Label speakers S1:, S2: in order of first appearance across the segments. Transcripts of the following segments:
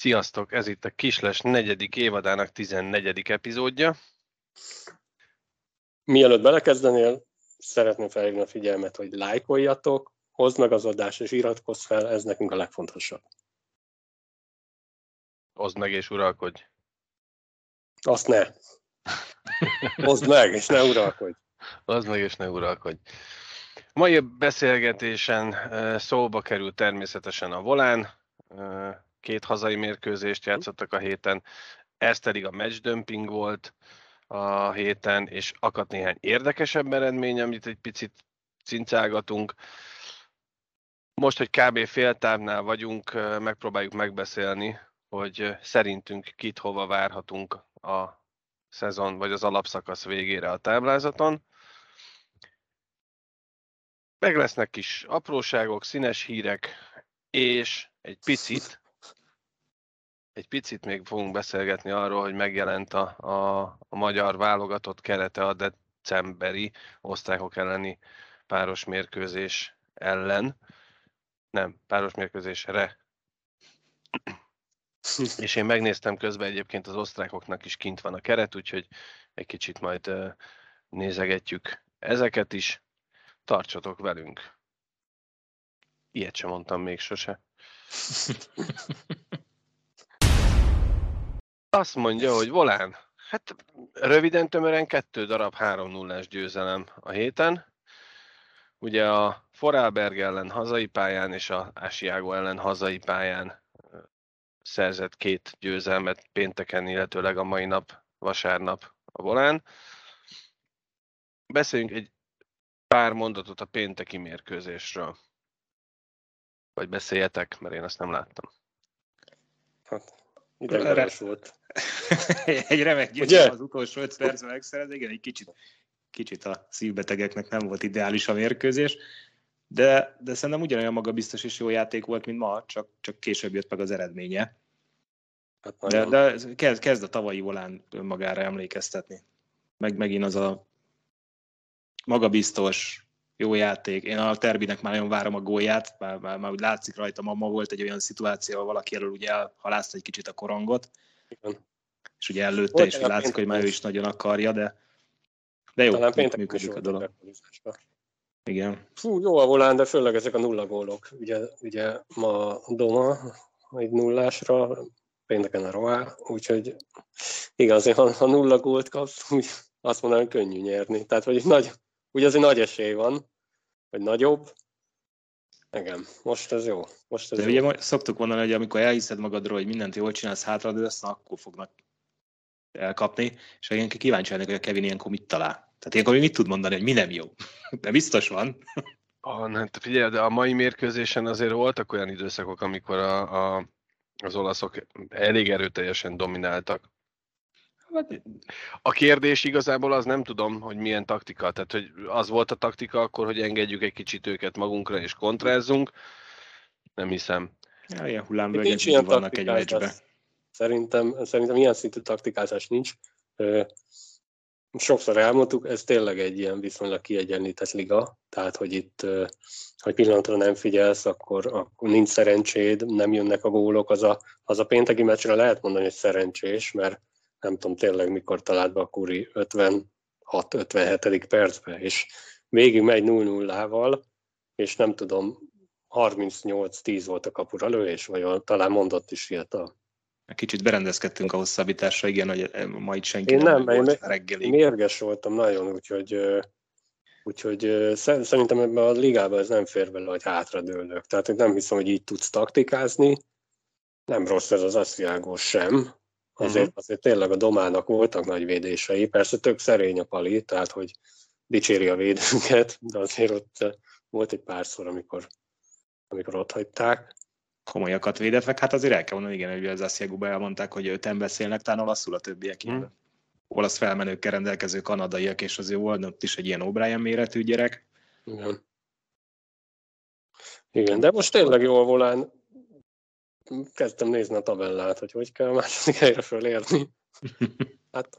S1: Sziasztok, ez itt a Kisles negyedik évadának 14. epizódja.
S2: Mielőtt belekezdenél, szeretném felhívni a figyelmet, hogy lájkoljatok, hozd meg az adást és iratkozz fel, ez nekünk a legfontosabb.
S1: Hozd meg és uralkodj.
S2: Azt ne. Hozd meg, és ne uralkodj.
S1: Hozd meg és ne uralkodj. Mai beszélgetésen eh, szóba került természetesen a volán, eh, két hazai mérkőzést játszottak a héten, ez pedig a matchdömping volt a héten, és akadt néhány érdekesebb eredmény, amit egy picit cincálgatunk. Most, hogy kb. féltávnál vagyunk, megpróbáljuk megbeszélni, hogy szerintünk kit hova várhatunk a szezon vagy az alapszakasz végére a táblázaton. Meg lesznek kis apróságok, színes hírek, és egy picit egy picit még fogunk beszélgetni arról, hogy megjelent a, a, a magyar válogatott kerete a decemberi osztrákok elleni páros mérkőzés ellen. Nem, páros mérkőzésre. És én megnéztem közben egyébként az osztrákoknak is kint van a keret, úgyhogy egy kicsit majd nézegetjük ezeket is. Tartsatok velünk! Ilyet sem mondtam még sose. Azt mondja, hogy Volán, hát röviden tömören kettő darab 3 0 győzelem a héten. Ugye a Foralberg ellen hazai pályán és a Asiago ellen hazai pályán szerzett két győzelmet pénteken, illetőleg a mai nap, vasárnap a Volán. Beszéljünk egy pár mondatot a pénteki mérkőzésről. Vagy beszéljetek, mert én azt nem láttam.
S2: Hát, ideiglenes volt.
S3: egy remek győzelem az utolsó 5 percben megszerez, igen, egy kicsit, kicsit a szívbetegeknek nem volt ideális a mérkőzés, de, de szerintem ugyanolyan magabiztos és jó játék volt, mint ma, csak, csak később jött meg az eredménye. Hát de, de kezd, kezd a tavalyi volán önmagára emlékeztetni. Meg megint az a magabiztos, jó játék. Én a Terbinek már nagyon várom a gólját, már, már, már úgy látszik rajta, ma, volt egy olyan szituáció, ahol valaki elől ugye elhalázta egy kicsit a korongot, igen. És ugye előtte is látszik, hogy már ő is nagyon akarja, de, de jó, Talán működik a dolog. Igen.
S2: Fú, jó a volán, de főleg ezek a nulla gólok. Ugye, ugye ma Doma egy nullásra, pénteken a Roá, úgyhogy igen, azért ha, ha nulla gólt kapsz, úgy azt mondanám, könnyű nyerni. Tehát, hogy nagy, ugye azért nagy esély van, vagy nagyobb, igen, most ez jó. Most ez
S3: De
S2: jó.
S3: ugye szoktuk mondani, hogy amikor elhiszed magadról, hogy mindent jól csinálsz, hátradőlsz, akkor fognak elkapni, és én kíváncsi lennék, hogy a Kevin ilyenkor mit talál. Tehát ilyenkor mit tud mondani, hogy mi nem jó. De biztos van.
S1: Ah, nem, figyelj, de a mai mérkőzésen azért voltak olyan időszakok, amikor a, a, az olaszok elég erőteljesen domináltak. Hát, a kérdés igazából az nem tudom, hogy milyen taktika. Tehát, hogy az volt a taktika akkor, hogy engedjük egy kicsit őket magunkra és kontrázzunk. Nem hiszem.
S3: Ja, ilyen hullámvölgyek vannak egy meccsbe.
S2: Szerintem, szerintem ilyen szintű taktikázás nincs. Sokszor elmondtuk, ez tényleg egy ilyen viszonylag kiegyenlített liga, tehát hogy itt, hogy pillanatra nem figyelsz, akkor, akkor nincs szerencséd, nem jönnek a gólok, az a, az a pénteki meccsre lehet mondani, hogy szerencsés, mert nem tudom tényleg mikor talált be a Kuri 56-57. percbe, és végig megy 0-0-ával, és nem tudom, 38-10 volt a kapura lövés, vagy talán mondott is ilyet a
S3: Kicsit berendezkedtünk a hosszabbításra, igen, hogy ma itt senki
S2: én nem, nem volt reggelig. Mérges voltam nagyon, úgyhogy, úgyhogy szerintem ebben a ligában ez nem fér bele, hogy hátradőlök. Tehát nem hiszem, hogy így tudsz taktikázni. Nem rossz ez az Asziágos sem, Azért, uh-huh. azért tényleg a domának voltak nagy védései, persze tök szerény a pali, tehát hogy dicséri a védőnket, de azért ott eh, volt egy párszor, amikor, amikor ott hagyták.
S3: Komolyakat védett, meg hát azért el kell mondani, igen, hogy az Asziaguba elmondták, hogy öten beszélnek, talán olaszul a többiek. Uh-huh. Olasz felmenőkkel rendelkező kanadaiak, és azért volt ott is egy ilyen O'Brien méretű gyerek.
S2: Igen. Igen, de most tényleg jól volán kezdtem nézni a tabellát, hogy hogy kell a második helyre fölérni. Hát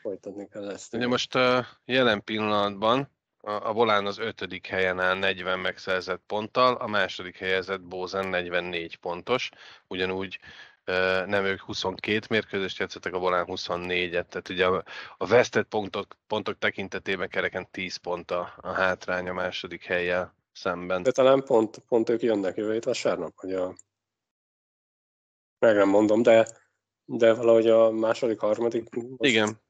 S2: folytatni kell ezt.
S1: Ugye most uh, jelen pillanatban a, a Volán az ötödik helyen áll 40 megszerzett ponttal, a második helyezett Bózen 44 pontos, ugyanúgy uh, nem ők 22 mérkőzést játszottak, a Volán 24-et, tehát ugye a, a vesztett pontok, pontok tekintetében kereken 10 pont a, a hátrány a második helyjel szemben.
S2: De talán pont, pont ők jönnek jövő hét vasárnap, hogy a... Meg nem mondom, de, de valahogy a második, harmadik...
S1: Igen.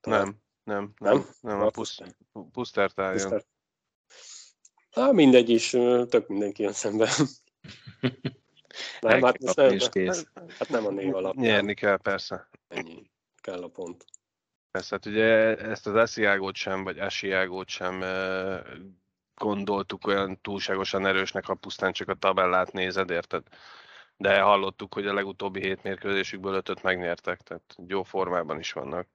S1: Nem, nem, nem, nem, a Puszter tárja.
S2: Hát mindegy is, tök mindenki jön szemben.
S3: nem, hát, nem,
S2: hát nem a név alapján.
S1: Nyerni kell, persze.
S2: Ennyi. Kell a pont.
S1: Persze, hát ugye ezt az Asiágót sem, vagy Asiágót sem gondoltuk olyan túlságosan erősnek, ha pusztán csak a tabellát nézed, érted? De hallottuk, hogy a legutóbbi hét mérkőzésükből ötöt megnyertek, tehát jó formában is vannak.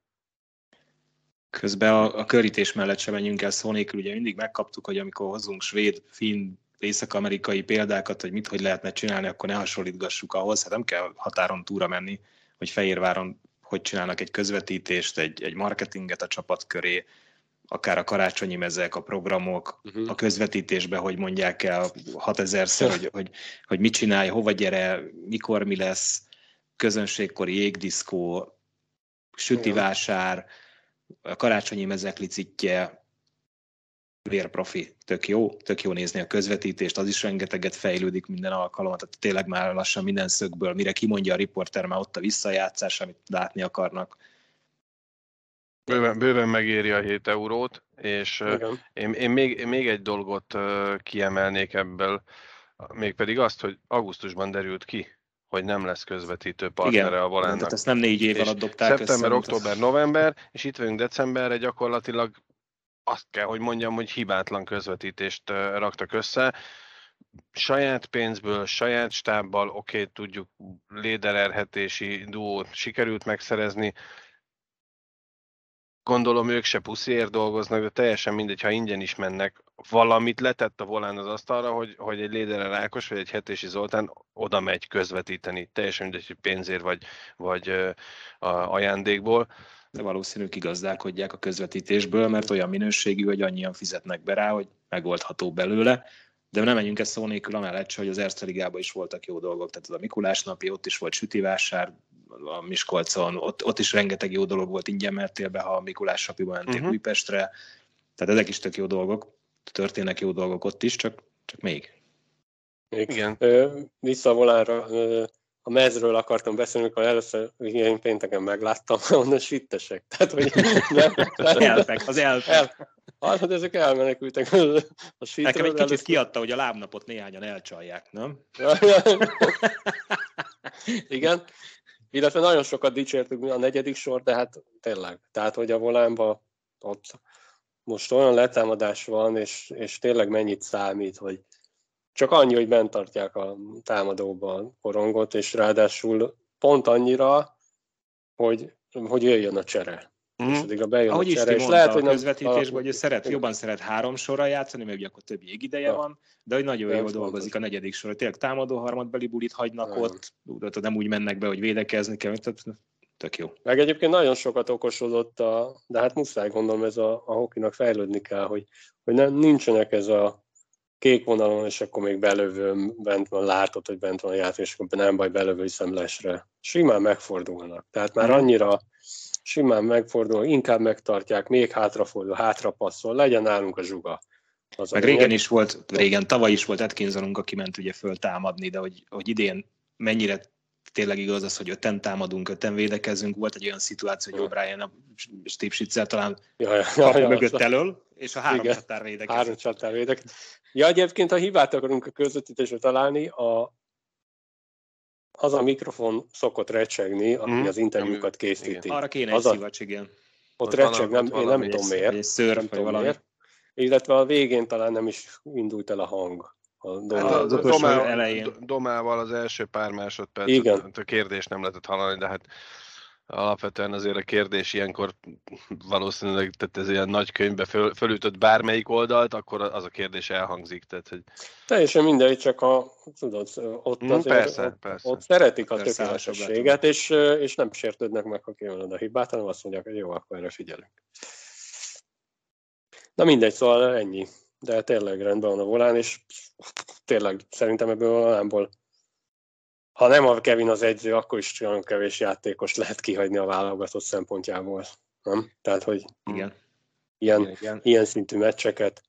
S3: Közben a, a körítés mellett sem menjünk el szó nélkül, ugye mindig megkaptuk, hogy amikor hozunk svéd, finn, észak-amerikai példákat, hogy mit hogy lehetne csinálni, akkor ne hasonlítgassuk ahhoz, hát nem kell határon túra menni, hogy Fehérváron hogy csinálnak egy közvetítést, egy, egy marketinget a csapat köré, akár a karácsonyi mezek, a programok, uh-huh. a közvetítésbe, hogy mondják el 6000-szer, hogy, hogy, hogy mit csinálj, hova gyere, mikor mi lesz, közönségkori jégdiszkó, sütivásár, a karácsonyi mezek licitje, vérprofi, tök jó, tök jó nézni a közvetítést, az is rengeteget fejlődik minden alkalommal, tehát tényleg már lassan minden szögből, mire kimondja a riporter, már ott a visszajátszás, amit látni akarnak.
S1: Bőven, bőven megéri a 7 eurót, és én, én, még, én még egy dolgot kiemelnék ebből, mégpedig azt, hogy augusztusban derült ki, hogy nem lesz közvetítő partnere Igen, a Volánnak. Tehát
S3: ezt nem négy év alatt dobták
S1: Szeptember, össze, október, november, és itt vagyunk decemberre, gyakorlatilag azt kell, hogy mondjam, hogy hibátlan közvetítést raktak össze. Saját pénzből, saját stábbal, oké, okay, tudjuk, lédererhetési duót sikerült megszerezni, gondolom ők se pusziért dolgoznak, de teljesen mindegy, ha ingyen is mennek. Valamit letett a volán az asztalra, hogy, hogy egy Lédere Rákos vagy egy Hetési Zoltán oda megy közvetíteni. Teljesen mindegy, hogy pénzért vagy, vagy a ajándékból.
S3: De valószínű kigazdálkodják a közvetítésből, mert olyan minőségű, hogy annyian fizetnek be rá, hogy megoldható belőle. De nem menjünk ezt szó nélkül amellett, hogy az Erste Ligában is voltak jó dolgok. Tehát az a Mikulás napi, ott is volt sütivásár, a Miskolcon, ott, ott is rengeteg jó dolog volt, ingyen mertél be, ha a Mikulás sapiban mentél uh-huh. Újpestre, tehát ezek is tök jó dolgok, történnek jó dolgok ott is, csak, csak még.
S2: Igen. Ö, vissza a volára, ö, a mezről akartam beszélni, amikor először én pénteken megláttam, onnan sittesek. Tehát, hogy
S3: nem, nem, elpek, az elpek. El,
S2: hát, ezek elmenekültek
S3: a sítről. Nekem egy kicsit először... kiadta, hogy a lábnapot néhányan elcsalják, nem?
S2: Igen, illetve nagyon sokat dicsértük a negyedik sor, de hát tényleg, tehát hogy a volánban ott most olyan letámadás van, és, és tényleg mennyit számít, hogy csak annyi, hogy bent tartják a támadóba a korongot, és ráadásul pont annyira, hogy, hogy jöjjön a csere.
S3: Mm. És addigra bejön Ahogy a csere, és lehet, hogy a közvetítésben, hogy ő szeret, jobban szeret három sorra játszani, mert ugye akkor több jégideje ja. van, de hogy nagyon jól dolgozik a negyedik sor. Tényleg támadó harmadbeli bulit hagynak ja. ott, nem úgy mennek be, hogy védekezni kell, tehát tök jó.
S2: Meg egyébként nagyon sokat okosodott, a, de hát muszáj gondolom ez a, a hokinak fejlődni kell, hogy, hogy nem, nincsenek ez a kék vonalon, és akkor még belövő, bent van, látod, hogy bent van a játék, és akkor nem baj, belövő szemlesre. Simán megfordulnak. Tehát már annyira simán megfordul, inkább megtartják, még hátrafordul, hátrapasszol, legyen nálunk a zsuga.
S3: Az Meg régen is volt, régen, tavaly is volt Atkinsonunk, aki ment ugye föl támadni, de hogy, hogy idén mennyire tényleg igaz az, hogy öten támadunk, öten védekezünk. Volt egy olyan szituáció, hogy O'Brien a Steve talán ja, ja, ja, ja, mögött elől, és a három igen, csatár védekezik.
S2: Három csatár védekezik. Ja, egyébként, ha hibát akarunk a közvetítésre találni, a, az a mikrofon szokott recsegni, ami mm. az interjúkat készíti.
S3: Arra kéne az egy szivacs, igen.
S2: Ott, ott recseg, nem, én nem tudom miért. Egy
S3: szőr,
S2: nem
S3: tudom valami. Miért.
S2: Illetve a végén talán nem is indult el a hang.
S1: A domá, hát az domá, elején. domával az első pár másodperc, Igen. a kérdés nem lehetett hallani, de hát alapvetően azért a kérdés ilyenkor valószínűleg, tehát ez ilyen nagy könyvbe föl, fölütött bármelyik oldalt, akkor az a kérdés elhangzik. Tehát, hogy...
S2: Teljesen mindegy, csak a, tudod, ott,
S1: Mm,
S2: azért,
S1: persze,
S2: ott,
S1: persze.
S2: ott szeretik a tökéletességet, és, és nem sértődnek meg, ha kijön a hibát, hanem azt mondják, hogy jó, akkor erre figyelünk. Na mindegy, szóval ennyi. De tényleg rendben van a volán, és tényleg szerintem ebből a volánból ha nem a Kevin az edző, akkor is nagyon kevés játékos lehet kihagyni a válogatott szempontjából. Nem? Tehát, hogy
S3: Igen.
S2: ilyen,
S3: Igen, igen.
S2: ilyen szintű meccseket.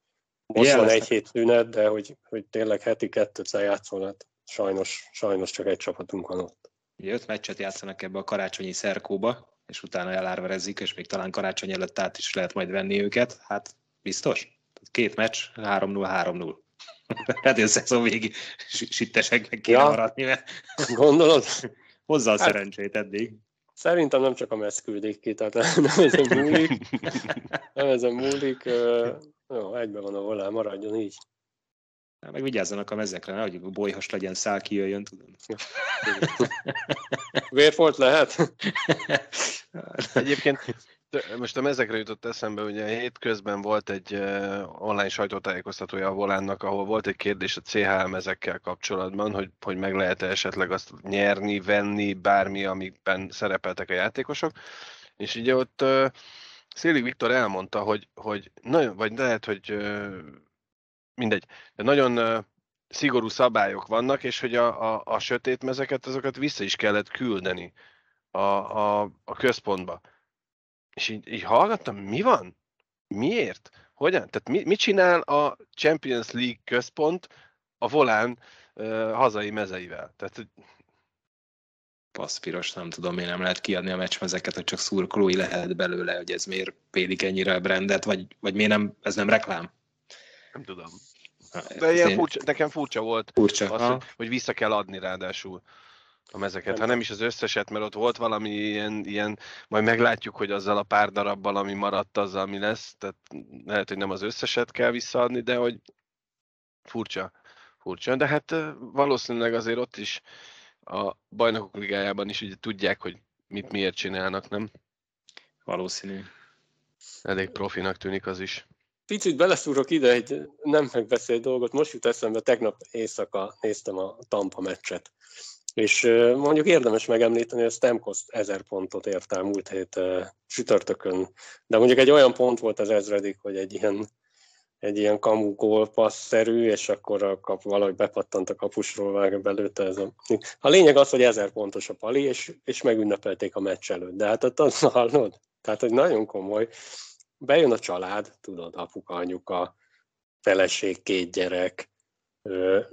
S2: Most van
S3: Jeleztek.
S2: egy hét szünet, de hogy, hogy tényleg heti kettőt játszol, hát sajnos, sajnos csak egy csapatunk van ott.
S3: Ugye öt meccset játszanak ebbe a karácsonyi szerkóba, és utána elárverezik, és még talán karácsony előtt át is lehet majd venni őket. Hát biztos? Két meccs, 3-0-3-0. Hát a szezon végig sitteseknek kéne
S2: Ja.
S3: maradni, mert
S2: Gondolod?
S3: hozza a
S2: Hát-
S3: szerencsét eddig.
S2: Szerintem nem csak a messz küldik ki, tehát nem ezen múlik. Nem ezen múlik. ö, Jó, egyben van a volán, maradjon így.
S3: Hát Meg vigyázzanak a mezekre, nehogy bolyhas legyen, szál kijöjjön, tudom.
S2: Vérfolt lehet?
S1: Egyébként most a ezekre jutott eszembe, ugye hétközben volt egy online sajtótájékoztatója a Volánnak, ahol volt egy kérdés a CHM ezekkel kapcsolatban, hogy, hogy meg lehet-e esetleg azt nyerni, venni, bármi, amikben szerepeltek a játékosok. És ugye ott uh, Szélig Viktor elmondta, hogy, hogy nagyon, vagy lehet, hogy mindegy, de nagyon szigorú szabályok vannak, és hogy a, a, a sötét mezeket, azokat vissza is kellett küldeni a, a, a központba. És így, így hallgattam, mi van? Miért? Hogyan? Tehát mi, mit csinál a Champions League központ a volán uh, hazai mezeivel? Tehát,
S3: Paszpiros, nem tudom, miért nem lehet kiadni a meccsmezeket, hogy csak szurkolói lehet belőle, hogy ez miért pédik ennyire a brandet, vagy, vagy miért nem, ez nem reklám?
S1: nem tudom.
S3: Ez
S1: De ilyen
S3: én-
S1: furcsa, nekem furcsa volt
S3: furcsa.
S1: az,
S3: Aha.
S1: hogy, hogy vissza kell adni ráadásul a mezeket. Ha nem is az összeset, mert ott volt valami ilyen, ilyen, majd meglátjuk, hogy azzal a pár darabbal, ami maradt, azzal mi lesz. Tehát lehet, hogy nem az összeset kell visszaadni, de hogy furcsa. Furcsa, de hát valószínűleg azért ott is a bajnokok ligájában is ugye tudják, hogy mit miért csinálnak, nem?
S3: Valószínű.
S1: Elég profinak tűnik az is.
S2: Picit beleszúrok ide egy nem megbeszélt dolgot. Most jut eszembe, tegnap éjszaka néztem a Tampa meccset. És mondjuk érdemes megemlíteni, hogy Stamkos 1000 pontot ért el múlt hét csütörtökön. De mondjuk egy olyan pont volt az ezredik, hogy egy ilyen, egy ilyen kamu gólpassz-szerű, és akkor a kap, valahogy bepattant a kapusról, vág belőtte ez a... A lényeg az, hogy 1000 pontos a pali, és, és megünnepelték a meccs előtt. De hát ott hallod? Tehát, hogy nagyon komoly. Bejön a család, tudod, apuka, anyuka, feleség, két gyerek,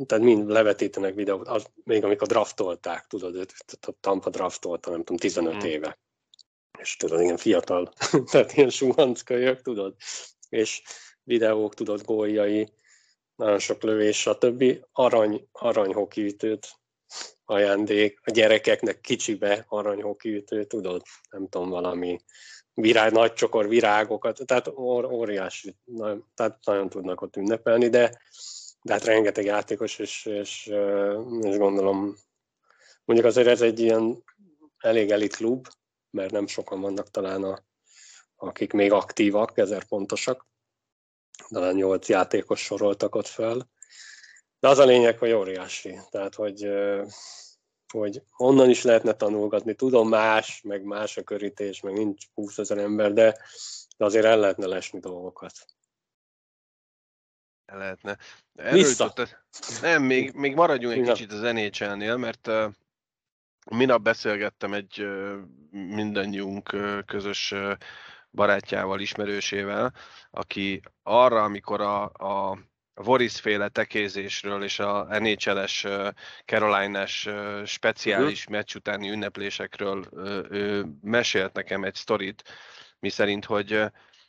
S2: tehát mind levetítenek videót, az, még amikor draftolták, tudod, a Tampa draftolta, nem tudom, 15
S1: Mm.
S2: éve. És tudod, ilyen fiatal, tehát ilyen suhanckölyök, tudod, és videók, tudod, góljai, nagyon sok lövés, stb. Arany, arany hokiütőt ajándék, a gyerekeknek kicsibe arany hokiütő, tudod, nem tudom, valami virág, nagy csokor virágokat, tehát ór, óriási, nagyon, tehát nagyon tudnak ott ünnepelni, de, de hát rengeteg játékos, és, és, és gondolom, mondjuk azért ez egy ilyen elég elit klub, mert nem sokan vannak talán, a, akik még aktívak, ezer pontosak, talán nyolc játékos soroltak ott fel, de az a lényeg, hogy óriási, tehát hogy, hogy onnan is lehetne tanulgatni, tudom más, meg más a körítés, meg nincs 20 ezer ember, de, de azért el lehetne lesni dolgokat.
S1: Lehetne. Erről
S2: Vissza.
S1: jutott- Nem, még, még maradjunk egy kicsit az NHL-nél, mert uh, minap beszélgettem egy uh, mindannyiunk uh, közös uh, barátjával, ismerősével, aki arra, amikor a, a Voris féle tekézésről és a NHL-es Caroline-es speciális uh-huh. meccs utáni ünneplésekről ő mesélt nekem egy sztorit, miszerint, hogy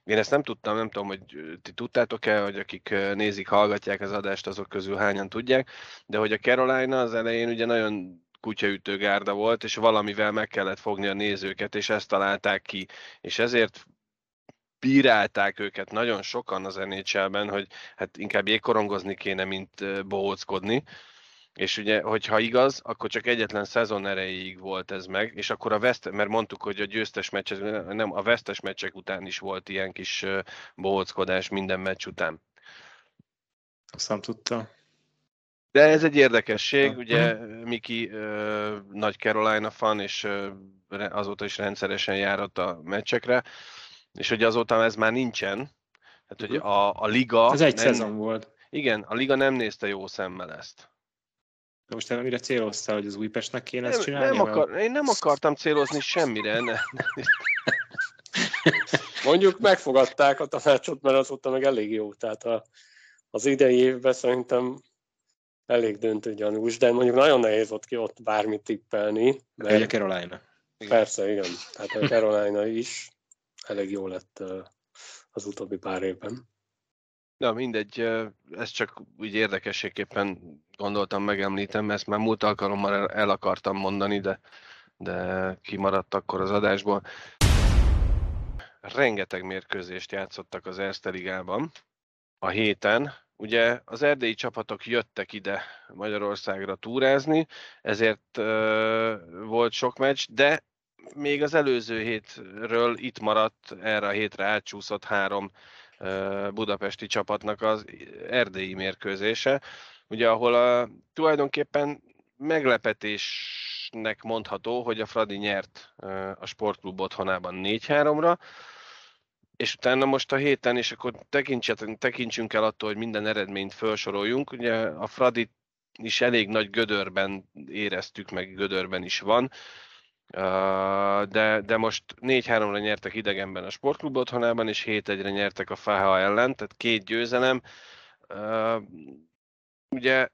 S1: én ezt nem tudtam, nem tudom, hogy ti tudtátok-e, hogy akik nézik, hallgatják az adást, azok közül hányan tudják, de hogy a Carolina az elején ugye nagyon kutyaütő gárda volt, és valamivel meg kellett fogni a nézőket, és ezt találták ki. És ezért bírálták őket nagyon sokan az NHL-ben, hogy hát inkább jégkorongozni kéne, mint bohóckodni. És ugye, hogyha igaz, akkor csak egyetlen szezon erejéig volt ez meg, és akkor a veszt, mert mondtuk, hogy a győztes meccsek, nem, a vesztes meccsek után is volt ilyen kis bohóckodás minden meccs után.
S3: Azt nem tudta.
S1: De ez egy érdekesség, ugye Miki uh, nagy Carolina fan, és azóta is rendszeresen járott a meccsekre, és hogy azóta ez már nincsen, tehát hogy mhm. a, a liga...
S3: Ez egy nem, szezon volt.
S1: Igen, a liga nem nézte jó szemmel ezt.
S3: De most te mire céloztál, hogy az Újpestnek kéne nem, ezt
S1: csinálni? Nem akar, én nem akartam célozni semmire. Ne.
S2: Mondjuk megfogadták a tanácsot, mert azóta meg elég jó. Tehát a, az idei évben szerintem elég döntő gyanús, de mondjuk nagyon nehéz ott ki ott bármit tippelni.
S3: Mert... a Carolina.
S2: Persze, igen. Tehát a Carolina is elég jó lett az utóbbi pár évben.
S1: Na mindegy, ez csak úgy érdekességképpen gondoltam, megemlítem, ezt már múlt alkalommal el akartam mondani, de, de kimaradt akkor az adásból. Rengeteg mérkőzést játszottak az Erste Ligában a héten. Ugye az erdélyi csapatok jöttek ide Magyarországra túrázni, ezért uh, volt sok meccs, de még az előző hétről itt maradt, erre a hétre átcsúszott három budapesti csapatnak az erdélyi mérkőzése, ugye ahol a, tulajdonképpen meglepetésnek mondható, hogy a Fradi nyert a sportklub otthonában 4-3-ra, és utána most a héten, és akkor tekintsünk el attól, hogy minden eredményt felsoroljunk, ugye a Fradi is elég nagy gödörben éreztük, meg gödörben is van, de, de most 4-3-ra nyertek idegenben a sportklub otthonában, és 7-1-re nyertek a FH ellen, tehát két győzelem. Ugye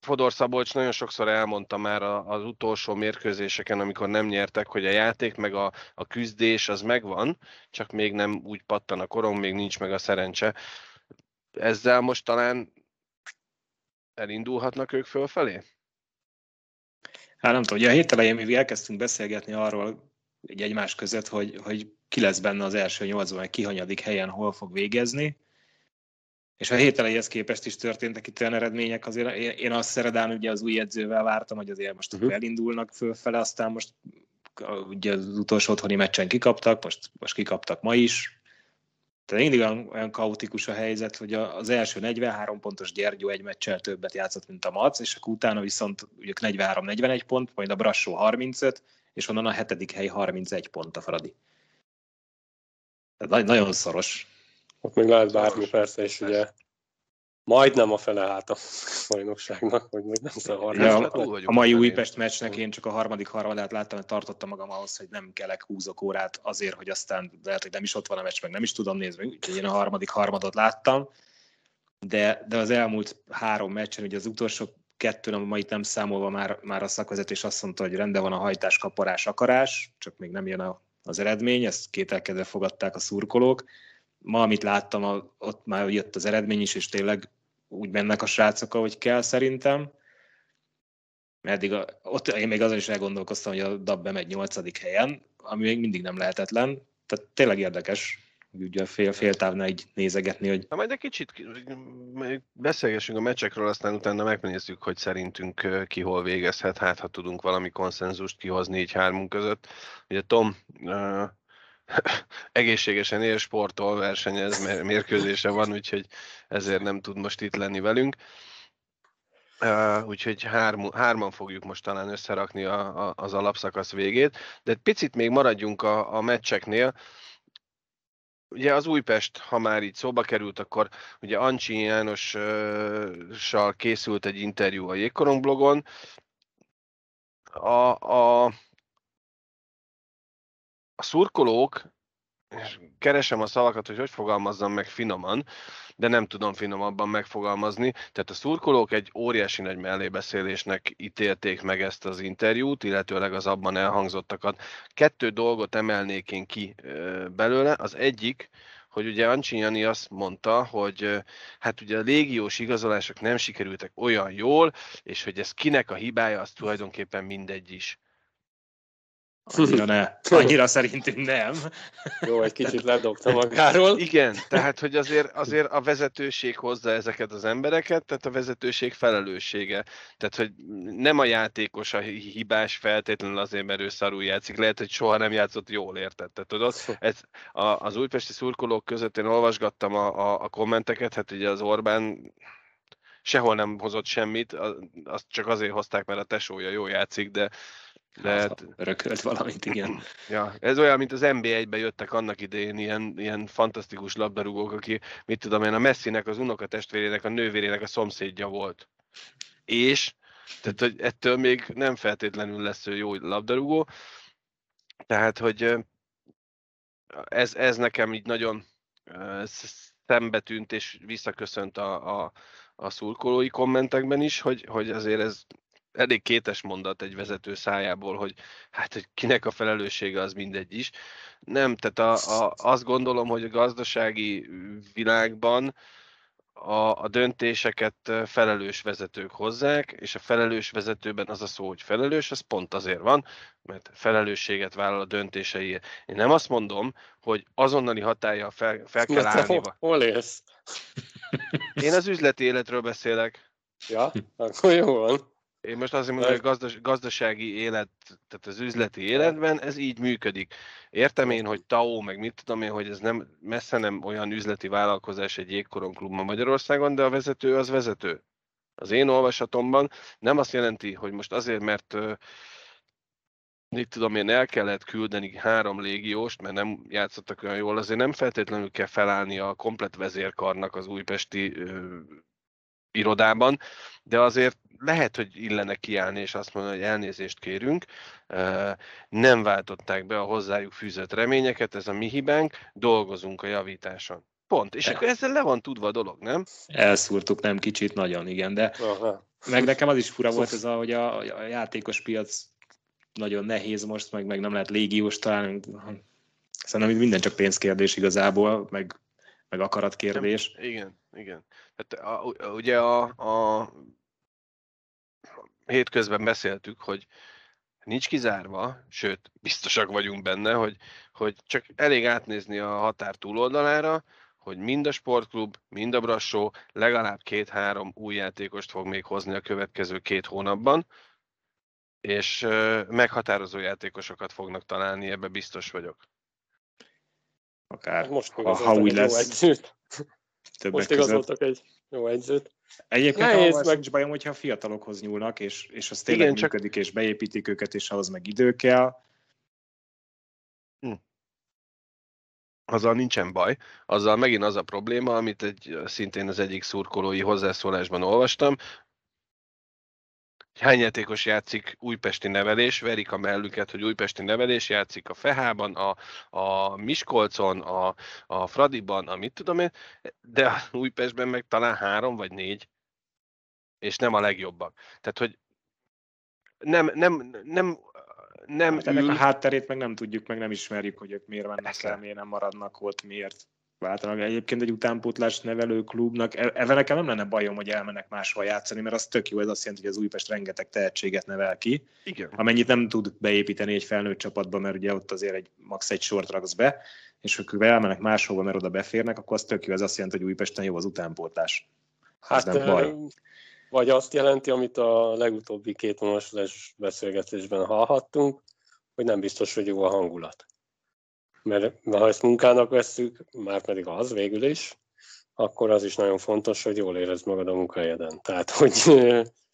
S1: Fodor Szabolcs nagyon sokszor elmondta már az utolsó mérkőzéseken, amikor nem nyertek, hogy a játék meg a, a küzdés az megvan, csak még nem úgy pattan a korong, még nincs meg a szerencse. Ezzel most talán elindulhatnak ők fölfelé?
S3: Hát nem tudom, ugye a hét elején mi elkezdtünk beszélgetni arról egy egymás között, hogy, hogy ki lesz benne az első nyolcban, ki hanyadik helyen hol fog végezni. És a hét elejéhez képest is történtek itt olyan eredmények, azért én azt szeretem, ugye az új edzővel vártam, hogy azért most uh-huh. elindulnak fölfele, aztán most ugye az utolsó otthoni meccsen kikaptak, most, most kikaptak ma is, tehát mindig olyan, olyan kaotikus a helyzet, hogy az első 43 pontos Gyergyó egy meccsel többet játszott, mint a Mac, és akkor utána viszont ugye 43-41 pont, majd a Brassó 35, és onnan a hetedik hely 31 pont a Fradi. Tehát nagyon szoros.
S2: Ott még lehet bármi persze, és ugye majdnem a fele hát a bajnokságnak, hogy még nem szóval
S3: ja, a, a mai Újpest meccsnek én csak a harmadik harmadát láttam, mert tartottam magam ahhoz, hogy nem kelek húzok órát azért, hogy aztán lehet, hogy nem is ott van a meccs, meg nem is tudom nézni, úgyhogy én a harmadik harmadot láttam, de, de az elmúlt három meccsen, ugye az utolsó kettőn, a itt nem számolva már, már a szakvezetés azt mondta, hogy rendben van a hajtás, kaparás, akarás, csak még nem jön a, az eredmény, ezt kételkedve fogadták a szurkolók. Ma, amit láttam, ott már jött az eredmény is, és tényleg úgy mennek a srácok, ahogy kell szerintem. Eddig a, ott én még azon is elgondolkoztam, hogy a DAB bemegy nyolcadik helyen, ami még mindig nem lehetetlen. Tehát tényleg érdekes, ugye fél, fél távnál így nézegetni, hogy...
S1: Na majd egy kicsit beszélgessünk a meccsekről, aztán utána megnézzük, hogy szerintünk ki hol végezhet, hát ha tudunk valami konszenzust kihozni így hármunk között. Ugye Tom egészségesen él, sportol, versenyez, mérkőzése van, úgyhogy ezért nem tud most itt lenni velünk. Uh, úgyhogy hárm, hárman fogjuk most talán összerakni a, a, az alapszakasz végét, de egy picit még maradjunk a, a meccseknél. Ugye az Újpest, ha már így szóba került, akkor ugye Ancsi Jánossal készült egy interjú a Jégkorong blogon. A, a, a szurkolók, és keresem a szavakat, hogy hogy fogalmazzam meg finoman, de nem tudom finomabban megfogalmazni. Tehát a szurkolók egy óriási nagy mellébeszélésnek ítélték meg ezt az interjút, illetőleg az abban elhangzottakat. Kettő dolgot emelnék én ki belőle. Az egyik, hogy ugye Ancsinyani azt mondta, hogy hát ugye a légiós igazolások nem sikerültek olyan jól, és hogy ez kinek a hibája, az tulajdonképpen mindegy is
S3: Annyira ne. Annyira szerintünk nem.
S2: Jó, egy kicsit ledobta magáról.
S1: Igen, tehát hogy azért, azért a vezetőség hozza ezeket az embereket, tehát a vezetőség felelőssége. Tehát, hogy nem a játékos a hibás feltétlenül azért, mert ő szarul játszik, lehet, hogy soha nem játszott jól, érted? Tehát, tudod, ez, a, az újpesti szurkolók között én olvasgattam a, a, a kommenteket, hát ugye az Orbán sehol nem hozott semmit, azt csak azért hozták, mert a tesója jó játszik, de
S3: de hát, örökölt valamit, igen.
S1: Ja, ez olyan, mint az NBA-be jöttek annak idején ilyen, ilyen fantasztikus labdarúgók, aki, mit tudom én, a Messinek, az unokatestvérének, a nővérének a szomszédja volt. És, tehát hogy ettől még nem feltétlenül lesz ő jó labdarúgó. Tehát, hogy ez, ez nekem így nagyon szembetűnt és visszaköszönt a, a, a szurkolói kommentekben is, hogy, hogy azért ez elég kétes mondat egy vezető szájából, hogy hát, hogy kinek a felelőssége az mindegy is. Nem, tehát a, a, azt gondolom, hogy a gazdasági világban a, a döntéseket felelős vezetők hozzák, és a felelős vezetőben az a szó, hogy felelős, az pont azért van, mert felelősséget vállal a döntéseiért. Én nem azt mondom, hogy azonnali hatája fel, fel kell állni.
S2: Hol, hol élsz?
S1: Én az üzleti életről beszélek.
S2: Ja, akkor jó van.
S1: Én most azért mondom, hogy a gazdas, gazdasági élet, tehát az üzleti életben ez így működik. Értem én, hogy TAO, meg mit tudom én, hogy ez nem messze nem olyan üzleti vállalkozás egy jégkoron klubban Magyarországon, de a vezető az vezető. Az én olvasatomban nem azt jelenti, hogy most azért, mert mit tudom én, el kellett küldeni három légióst, mert nem játszottak olyan jól, azért nem feltétlenül kell felállni a komplet vezérkarnak az újpesti irodában, de azért lehet, hogy illene kiállni és azt mondani, hogy elnézést kérünk, nem váltották be a hozzájuk fűzött reményeket, ez a mi hibánk, dolgozunk a javításon. Pont. És akkor ezzel le van tudva a dolog, nem?
S3: Elszúrtuk nem kicsit, nagyon, igen, de Aha. meg nekem az is fura volt ez, a, hogy a, a játékos piac nagyon nehéz most, meg, meg nem lehet légiós találni. Szerintem minden csak pénzkérdés igazából, meg, meg akaratkérdés.
S1: Igen, igen. Hát a, ugye a, a hétközben beszéltük, hogy nincs kizárva, sőt, biztosak vagyunk benne, hogy, hogy csak elég átnézni a határ túloldalára, hogy mind a sportklub, mind a Brassó legalább két-három új játékost fog még hozni a következő két hónapban, és meghatározó játékosokat fognak találni, ebbe biztos vagyok.
S3: Akár, hát most ha, ha új lesz.
S2: Most igazoltak egy jó egyzőt.
S3: Egyébként Nehéz, meg... nincs bajom, hogyha a fiatalokhoz nyúlnak, és, és az tényleg Igen, működik, csak... és beépítik őket, és ahhoz meg idő kell.
S1: Hm. Azzal nincsen baj. Azzal megint az a probléma, amit egy, szintén az egyik szurkolói hozzászólásban olvastam, hány játékos játszik újpesti nevelés, verik a mellüket, hogy újpesti nevelés játszik a Fehában, a, a Miskolcon, a, a Fradiban, a mit tudom én, de Újpestben meg talán három vagy négy, és nem a legjobbak. Tehát, hogy nem, nem, nem, nem
S3: hát ennek ül... a hátterét meg nem tudjuk, meg nem ismerjük, hogy ők miért mennek el, miért nem maradnak ott, miért váltanak. Egyébként egy utánpótlás nevelő klubnak, e- ebben nekem nem lenne bajom, hogy elmennek máshol játszani, mert az tök jó, ez azt jelenti, hogy az Újpest rengeteg tehetséget nevel ki,
S1: Igen.
S3: amennyit nem tud beépíteni egy felnőtt csapatba, mert ugye ott azért egy max egy sort raksz be, és ha elmennek máshova, mert oda beférnek, akkor az tök jó, ez azt jelenti, hogy Újpesten jó az utánpótlás.
S2: Hát, nem baj. Vagy azt jelenti, amit a legutóbbi két beszélgetésben hallhattunk, hogy nem biztos, hogy jó a hangulat mert ha ezt munkának vesszük, már pedig az végül is, akkor az is nagyon fontos, hogy jól érezd magad a munkahelyeden. Tehát, hogy,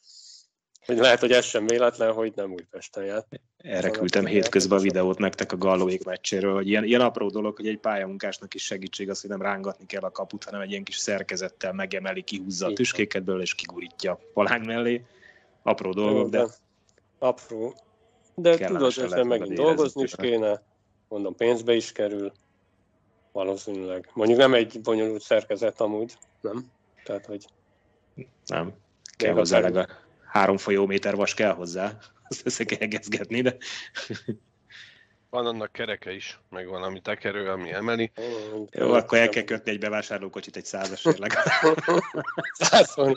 S2: hogy lehet, hogy ez sem véletlen, hogy nem Újpesten jár.
S3: Erre küldtem hétközben a videót nektek a Gallóék meccséről, hogy ilyen, ilyen apró dolog, hogy egy pályamunkásnak is segítség az, hogy nem rángatni kell a kaput, hanem egy ilyen kis szerkezettel megemeli, kihúzza a tüskéket belőle, és kigurítja palánk mellé. Apró dolgok, de...
S2: Apró. De tudod, hogy megint dolgozni is kéne, mondom, pénzbe is kerül, valószínűleg. Mondjuk nem egy bonyolult szerkezet amúgy, nem? Tehát, hogy...
S3: Nem. Kell hozzá legalább három folyóméter vas kell hozzá, azt össze kell egezgetni, de...
S1: Van annak kereke is, meg van ami tekerő, ami emeli.
S3: Jó, akkor el kell kötni egy bevásárlókocsit egy százasért
S2: legalább. Százon.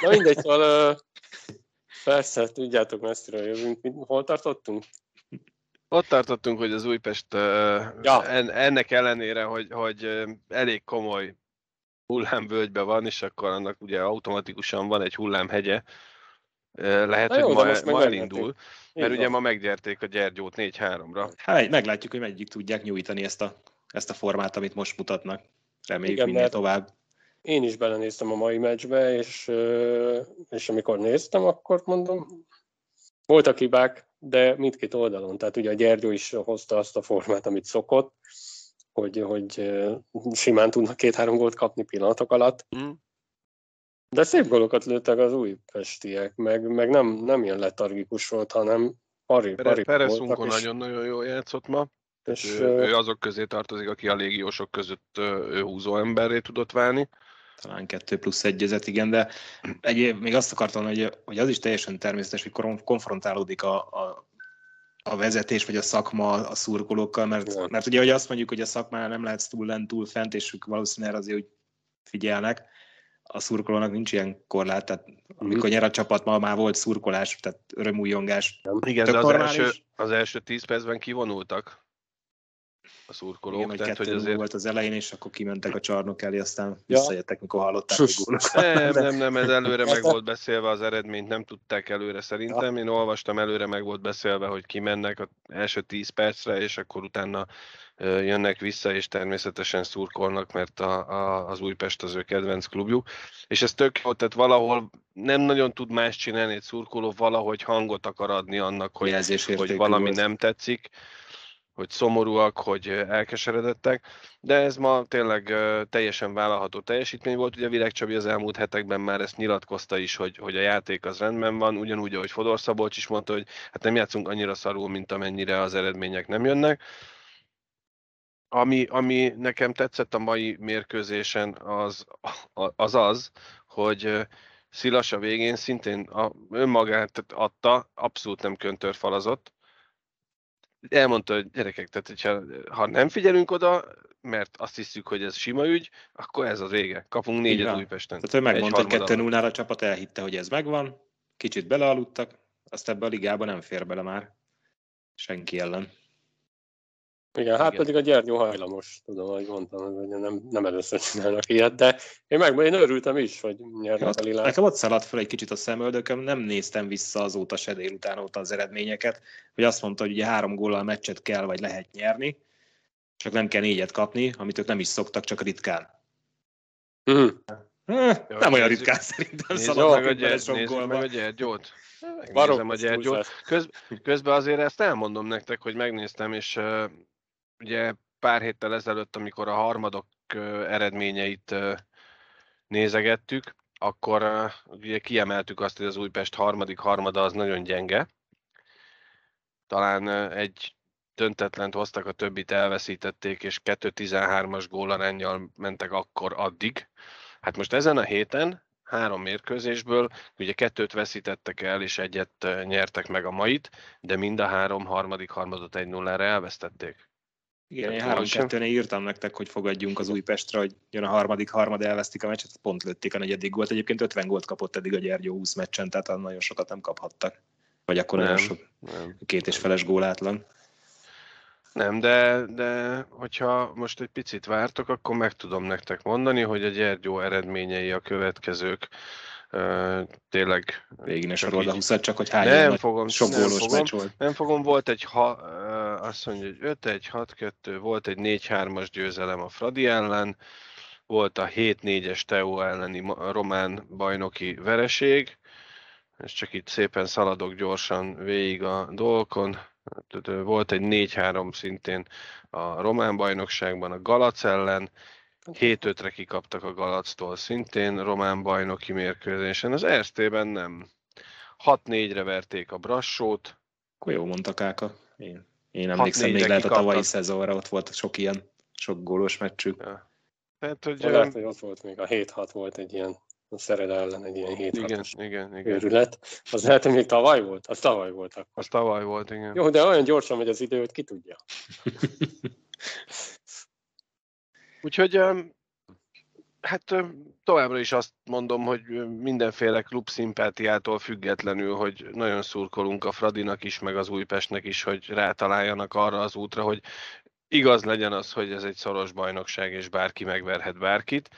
S2: Na mindegy, szóval persze, tudjátok, messziről jövünk. Hol tartottunk?
S1: Ott tartottunk, hogy az Újpest ja. ennek ellenére, hogy, hogy elég komoly hullámvölgybe van, és akkor annak ugye automatikusan van egy hullámhegye, lehet, jó, hogy ma, ma elindul, mert ugye ma meggyerték a Gyergyót 4-3-ra.
S3: Hát meglátjuk, hogy meddig tudják nyújtani ezt a, ezt a formát, amit most mutatnak. Reméljük Igen, minél tovább.
S2: Én is belenéztem a mai meccsbe, és, és amikor néztem, akkor mondom, voltak hibák, de mindkét oldalon. Tehát ugye a Gyergyó is hozta azt a formát, amit szokott, hogy, hogy simán tudnak két-három gólt kapni pillanatok alatt. Mm. De szép golokat lőttek az új pestiek, meg, meg nem, nem ilyen letargikus volt, hanem
S1: pari, pari Perezunkon nagyon-nagyon jól játszott ma. És, ő, ő, azok közé tartozik, aki a légiósok között ő húzó emberré tudott válni.
S3: Talán kettő plusz egyezet, igen, de egy, még azt akartam, hogy, hogy az is teljesen természetes, hogy konfrontálódik a, a, a vezetés vagy a szakma a szurkolókkal, mert, mert ugye, hogy azt mondjuk, hogy a szakmán nem lehetsz túl lent, túl fent, és ők valószínűleg azért, hogy figyelnek, a szurkolónak nincs ilyen korlát, tehát amikor nyer a csapat, ma már volt szurkolás, tehát örömújongás.
S1: Igen, de az első, az első tíz percben kivonultak a szurkolók. Igen,
S3: tehát, hogy azért... volt az elején, és akkor kimentek a csarnok elé, aztán ja. visszajöttek, mikor hallották, hogy
S1: gólokat. Nem, nem, nem, ez előre meg volt beszélve az eredményt, nem tudták előre szerintem. Én olvastam, előre meg volt beszélve, hogy kimennek az első 10 percre, és akkor utána jönnek vissza, és természetesen szurkolnak, mert a, a, az Újpest az ő kedvenc klubjuk. És ez tök jó, tehát valahol nem nagyon tud más csinálni egy szurkoló, valahogy hangot akar adni annak, hogy, hogy valami nem tetszik hogy szomorúak, hogy elkeseredettek, de ez ma tényleg teljesen vállalható teljesítmény volt. Ugye Virág Csabi az elmúlt hetekben már ezt nyilatkozta is, hogy, hogy a játék az rendben van, ugyanúgy, ahogy Fodor Szabolcs is mondta, hogy hát nem játszunk annyira szarul, mint amennyire az eredmények nem jönnek. Ami, ami nekem tetszett a mai mérkőzésen, az az, az hogy Szilas a végén szintén a, önmagát adta, abszolút nem köntörfalazott, elmondta, hogy gyerekek, tehát hogyha, ha nem figyelünk oda, mert azt hiszük, hogy ez sima ügy, akkor ez az vége. Kapunk négyet. Újpesten.
S3: Tehát ő megmondta, hogy 2 0 a csapat elhitte, hogy ez megvan, kicsit belealudtak, azt ebbe a ligában nem fér bele már senki ellen.
S2: Igen, hát Igen. pedig a Gyergyó hajlamos, tudom, hogy mondtam, hogy nem, nem először csinálnak ilyet, de én meg én örültem is, hogy nyernek a Lilát.
S3: Nekem ott szaladt fel egy kicsit a szemöldököm, nem néztem vissza azóta se délután óta az eredményeket, hogy azt mondta, hogy ugye három góllal meccset kell, vagy lehet nyerni, csak nem kell négyet kapni, amit ők nem is szoktak, csak ritkán. Mm. Eh, Jó, nem olyan ritkán szerintem
S1: szaladnak meg a, gyert, meg a Gyergyót. Megnézem a Gyergyót. Köz, közben azért ezt elmondom nektek, hogy megnéztem, és ugye pár héttel ezelőtt, amikor a harmadok eredményeit nézegettük, akkor ugye kiemeltük azt, hogy az Újpest harmadik harmada az nagyon gyenge. Talán egy döntetlent hoztak, a többit elveszítették, és 2-13-as gólarányjal mentek akkor addig. Hát most ezen a héten három mérkőzésből, ugye kettőt veszítettek el, és egyet nyertek meg a mait, de mind a három harmadik harmadot 1-0-ra elvesztették.
S3: Igen, én három kettőnél írtam nektek, hogy fogadjunk az Újpestre, hogy jön a harmadik harmad, elvesztik a meccset, pont lőtték a negyedik gólt. Egyébként 50 gólt kapott eddig a Gyergyó 20 meccsen, tehát nagyon sokat nem kaphattak. Vagy akkor nem, nagyon sok nem. két és feles gólátlan.
S1: Nem, de, de hogyha most egy picit vártok, akkor meg tudom nektek mondani, hogy a Gyergyó eredményei a következők tényleg...
S3: Ne sorold a 20 csak hogy hány nem fogom, sok
S1: nem fogom, meccs volt. Nem fogom, volt egy, ha, azt mondja, hogy 5-1, 6-2, volt egy 4-3-as győzelem a Fradi ellen, volt a 7-4-es Teo elleni román bajnoki vereség, és csak itt szépen szaladok gyorsan végig a dolgokon. Volt egy 4-3 szintén a román bajnokságban a Galac ellen, 7-5-re kikaptak a Galactól szintén román bajnoki mérkőzésen. Az Erztében nem. 6-4-re verték a Brassót.
S3: Akkor jó mondta Káka. Én, én emlékszem, még lehet a tavalyi szezonra, ott volt sok ilyen, sok gólos meccsük. Ja.
S2: Tehát, hogy, lehet, hogy ott volt még a 7-6 volt egy ilyen a Szered ellen egy ilyen 7
S1: igen, igen, igen.
S2: őrület. Az lehet, hogy még tavaly volt? Az tavaly volt akkor.
S1: Az tavaly volt, igen.
S2: Jó, de olyan gyorsan megy az idő, hogy ki tudja.
S1: Úgyhogy Hát továbbra is azt mondom, hogy mindenféle klub szimpátiától függetlenül, hogy nagyon szurkolunk a Fradinak is, meg az Újpestnek is, hogy rátaláljanak arra az útra, hogy igaz legyen az, hogy ez egy szoros bajnokság, és bárki megverhet bárkit.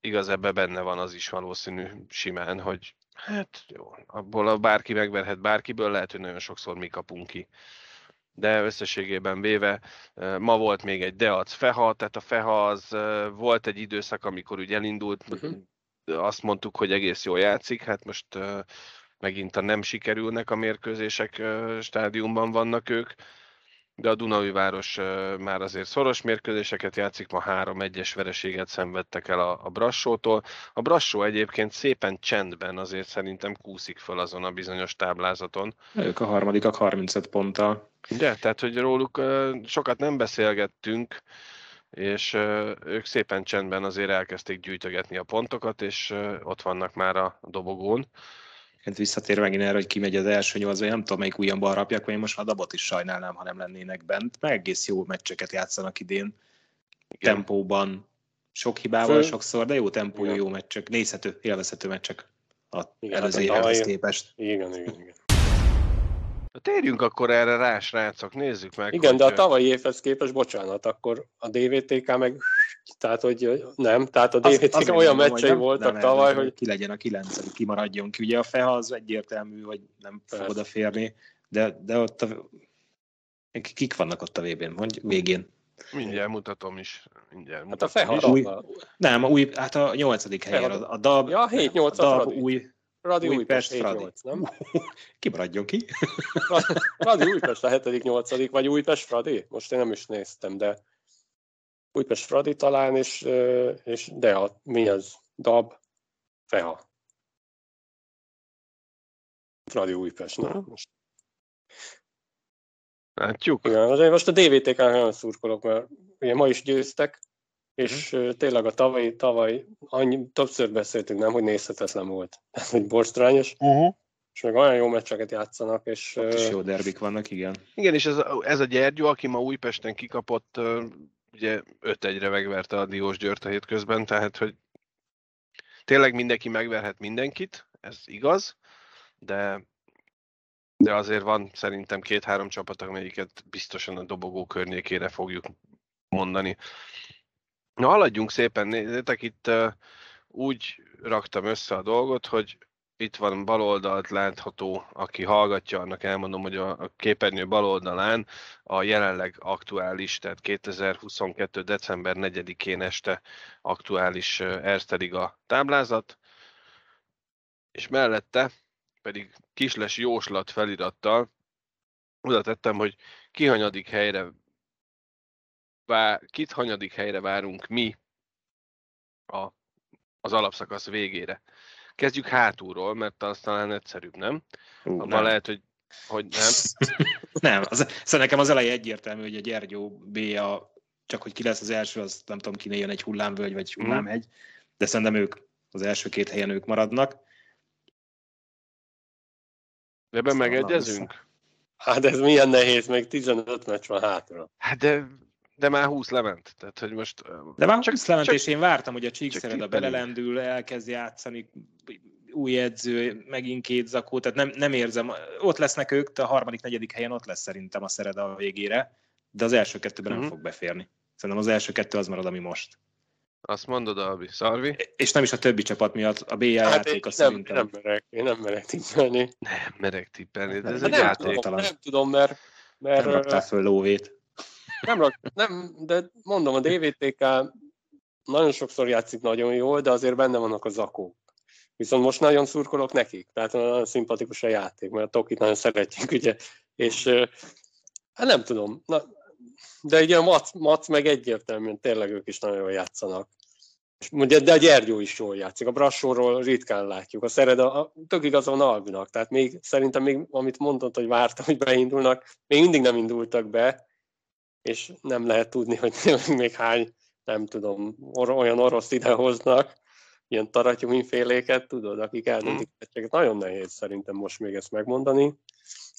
S1: Igaz, ebbe benne van az is valószínű simán, hogy hát jó, abból a bárki megverhet bárkiből, lehet, hogy nagyon sokszor mi kapunk ki de összességében véve ma volt még egy Deac Feha, tehát a Feha az volt egy időszak, amikor ugye elindult, uh-huh. azt mondtuk, hogy egész jól játszik, hát most megint a nem sikerülnek a mérkőzések stádiumban vannak ők, de a Dunai város már azért szoros mérkőzéseket játszik, ma három egyes vereséget szenvedtek el a, a Brassótól. A Brassó egyébként szépen csendben azért szerintem kúszik föl azon a bizonyos táblázaton.
S3: Ők a harmadikak 35 ponttal.
S1: De, tehát hogy róluk sokat nem beszélgettünk, és ők szépen csendben azért elkezdték gyűjtögetni a pontokat, és ott vannak már a dobogón.
S3: Hát visszatér megint erre, hogy kimegy az első nyolc, vagy nem tudom, melyik újan balrapják, vagy én most már Dabot is sajnálnám, ha nem lennének bent. Meg egész jó meccseket játszanak idén. Igen. Tempóban, sok hibával Föl... sokszor, de jó tempó, jó meccsek, nézhető, élvezhető meccsek a igen, előző hát évekhez képest.
S2: Igen, igen, igen.
S1: Térjünk akkor erre rá, srácok, nézzük meg.
S2: Igen, hogy... de a tavalyi évhez képest, bocsánat, akkor a DVTK meg tehát, hogy nem, tehát a DVT az, olyan meccsei nem, voltak nem, tavaly, hogy...
S3: Ki legyen a kilencedik, kimaradjon ki. Ugye a FEHA az egyértelmű, hogy nem Persze. fog odaférni, de, de ott a... kik vannak ott a VB-n, mondj, végén?
S1: Mindjárt mutatom is. Mindjárt
S2: mutatom hát a FEHA új,
S3: Nem, a új, hát a nyolcadik helyen, a, a DAB,
S2: ja, 7 8
S3: a DAB új,
S2: Radi Újpest, Újpest Fradi. 8, nem?
S3: Kimaradjon ki.
S2: Radi Újpest a 7 8 vagy Újpest Fradi? Most én nem is néztem, de Újpest Fradi talán, és, és de a, mi az? Dab, Feha. Fradi Újpest, na most.
S1: Látjuk.
S2: Igen, azért most a DVTK nagyon szurkolok, mert ugye ma is győztek, és mm. tényleg a tavaly, tavaly annyi, többször beszéltünk, nem, hogy nézhetetlen volt. Ez egy borstrányos. Uh-huh és meg olyan jó meccseket játszanak, és...
S3: Ott is jó derbik vannak, igen.
S1: Igen, és ez, ez a Gyergyó, aki ma Újpesten kikapott, ugye 5-1-re megverte a Diós Győrt a hétközben, tehát hogy tényleg mindenki megverhet mindenkit, ez igaz, de, de azért van szerintem két-három csapat, amelyiket biztosan a dobogó környékére fogjuk mondani. Na, haladjunk szépen, nézzétek, itt uh, úgy raktam össze a dolgot, hogy itt van baloldalt látható, aki hallgatja, annak elmondom, hogy a képernyő baloldalán a jelenleg aktuális, tehát 2022. december 4-én este aktuális Erste Liga táblázat, és mellette pedig kisles jóslat felirattal oda tettem, hogy ki hanyadik helyre vár, kit hanyadik helyre várunk mi a, az alapszakasz végére. Kezdjük hátulról, mert az talán egyszerűbb, nem? Uh, Abban nem. lehet, hogy, hogy nem.
S3: nem, az, szóval nekem az eleje egyértelmű, hogy a Gyergyó B a, csak hogy ki lesz az első, az nem tudom, kinél jön egy hullámvölgy vagy mhm. hullámhegy, de szerintem ők az első két helyen ők maradnak.
S1: De ebben megegyezünk?
S2: Hát ez milyen nehéz, még 15 meccs van hátra.
S1: Hát de de már 20 lement. Tehát, hogy most,
S3: de már csak, 20 lement, csak, és én vártam, hogy a Csíkszereda belelendül, elkezd játszani, új edző, megint két zakó, tehát nem, nem érzem, ott lesznek ők, de a harmadik, negyedik helyen ott lesz szerintem a Szereda a végére, de az első kettőben uh-huh. nem mhm. fog beférni. Szerintem az első kettő az marad, ami most.
S1: Azt mondod, Albi, Szarvi?
S3: És nem is a többi csapat miatt, a BL hát játék
S2: az szerintem. Nem merek, én nem merek tippelni.
S1: Nem merek tippelni, de ez
S2: hát egy nem játék. Tudom, nem tudom, mert... mert
S3: nem raktál föl lóvét.
S2: Nem, rak, nem, de mondom, a DVTK nagyon sokszor játszik nagyon jól, de azért benne vannak a zakók. Viszont most nagyon szurkolok nekik, tehát nagyon szimpatikus a játék, mert a Tokit nagyon szeretjük, ugye, és hát nem tudom, na, de ugye a Mac, Mac meg egyértelműen tényleg ők is nagyon jól játszanak. Ugye, de a Gyergyó is jól játszik, a Brassóról ritkán látjuk, a Szered a, tök igaza van Albinak, tehát még szerintem még, amit mondott, hogy várta, hogy beindulnak, még mindig nem indultak be, és nem lehet tudni, hogy még hány, nem tudom, or- olyan orosz idehoznak, ilyen taratyumiféléket, tudod, akik eldöntik hmm. Nagyon nehéz szerintem most még ezt megmondani.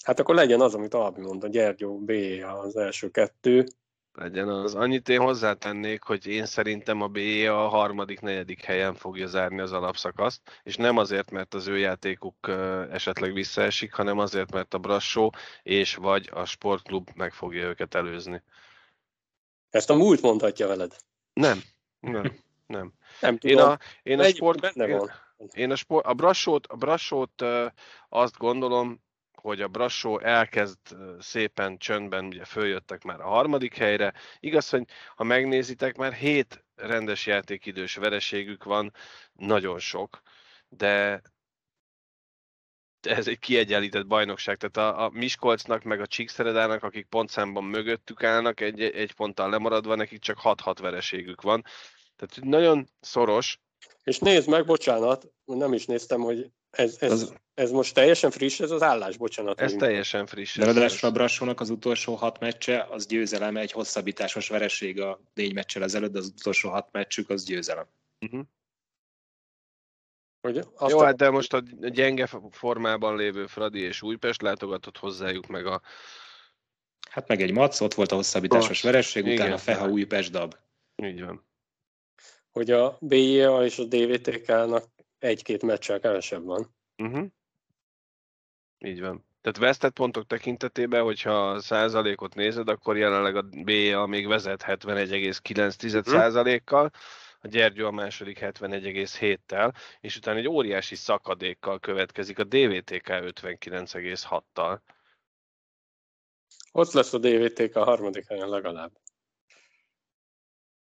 S2: Hát akkor legyen az, amit Albi mondta, Gyergyó B az első kettő,
S1: legyen az. Annyit én hozzátennék, hogy én szerintem a BE a harmadik, negyedik helyen fogja zárni az alapszakaszt, és nem azért, mert az ő játékuk esetleg visszaesik, hanem azért, mert a Brassó és vagy a sportklub meg fogja őket előzni.
S2: Ezt a múlt mondhatja veled.
S1: Nem, nem, nem. nem tudom. Én a, én a sport... Benne van. Én a, sport, a Brassót, a Brassót azt gondolom, hogy a Brassó elkezd szépen csöndben, ugye följöttek már a harmadik helyre. Igaz, hogy ha megnézitek, már hét rendes játékidős vereségük van, nagyon sok, de ez egy kiegyenlített bajnokság, tehát a, a Miskolcnak meg a Csíkszeredának, akik pontszámban mögöttük állnak, egy, egy ponttal lemaradva, nekik csak 6-6 vereségük van. Tehát nagyon szoros.
S2: És nézd meg, bocsánat, nem is néztem, hogy ez, ez, az... ez most teljesen friss, ez az állás, bocsánat.
S1: Ez teljesen friss.
S3: De ráadásul a Brassónak az utolsó hat meccse, az győzelem, egy hosszabbításos vereség a négy meccsel ezelőtt, de az utolsó hat meccsük, az győzelem. Uh-huh.
S1: Azt Jó, a... hát de most a gyenge formában lévő Fradi és Újpest látogatott hozzájuk meg a...
S3: Hát meg egy mac, ott volt a hosszabbításos vereség, utána a Feha Újpest dab.
S1: Így van.
S2: Hogy a BIA és a DVTK-nak egy-két meccsel kevesebb van. Uh-huh.
S1: Így van. Tehát vesztett pontok tekintetében, hogyha a százalékot nézed, akkor jelenleg a BA még vezet 71,9%-kal, a Gyergyó a második 71,7-tel, és utána egy óriási szakadékkal következik a DVTK 59,6-tal.
S2: Ott lesz a DVTK a harmadik helyen legalább.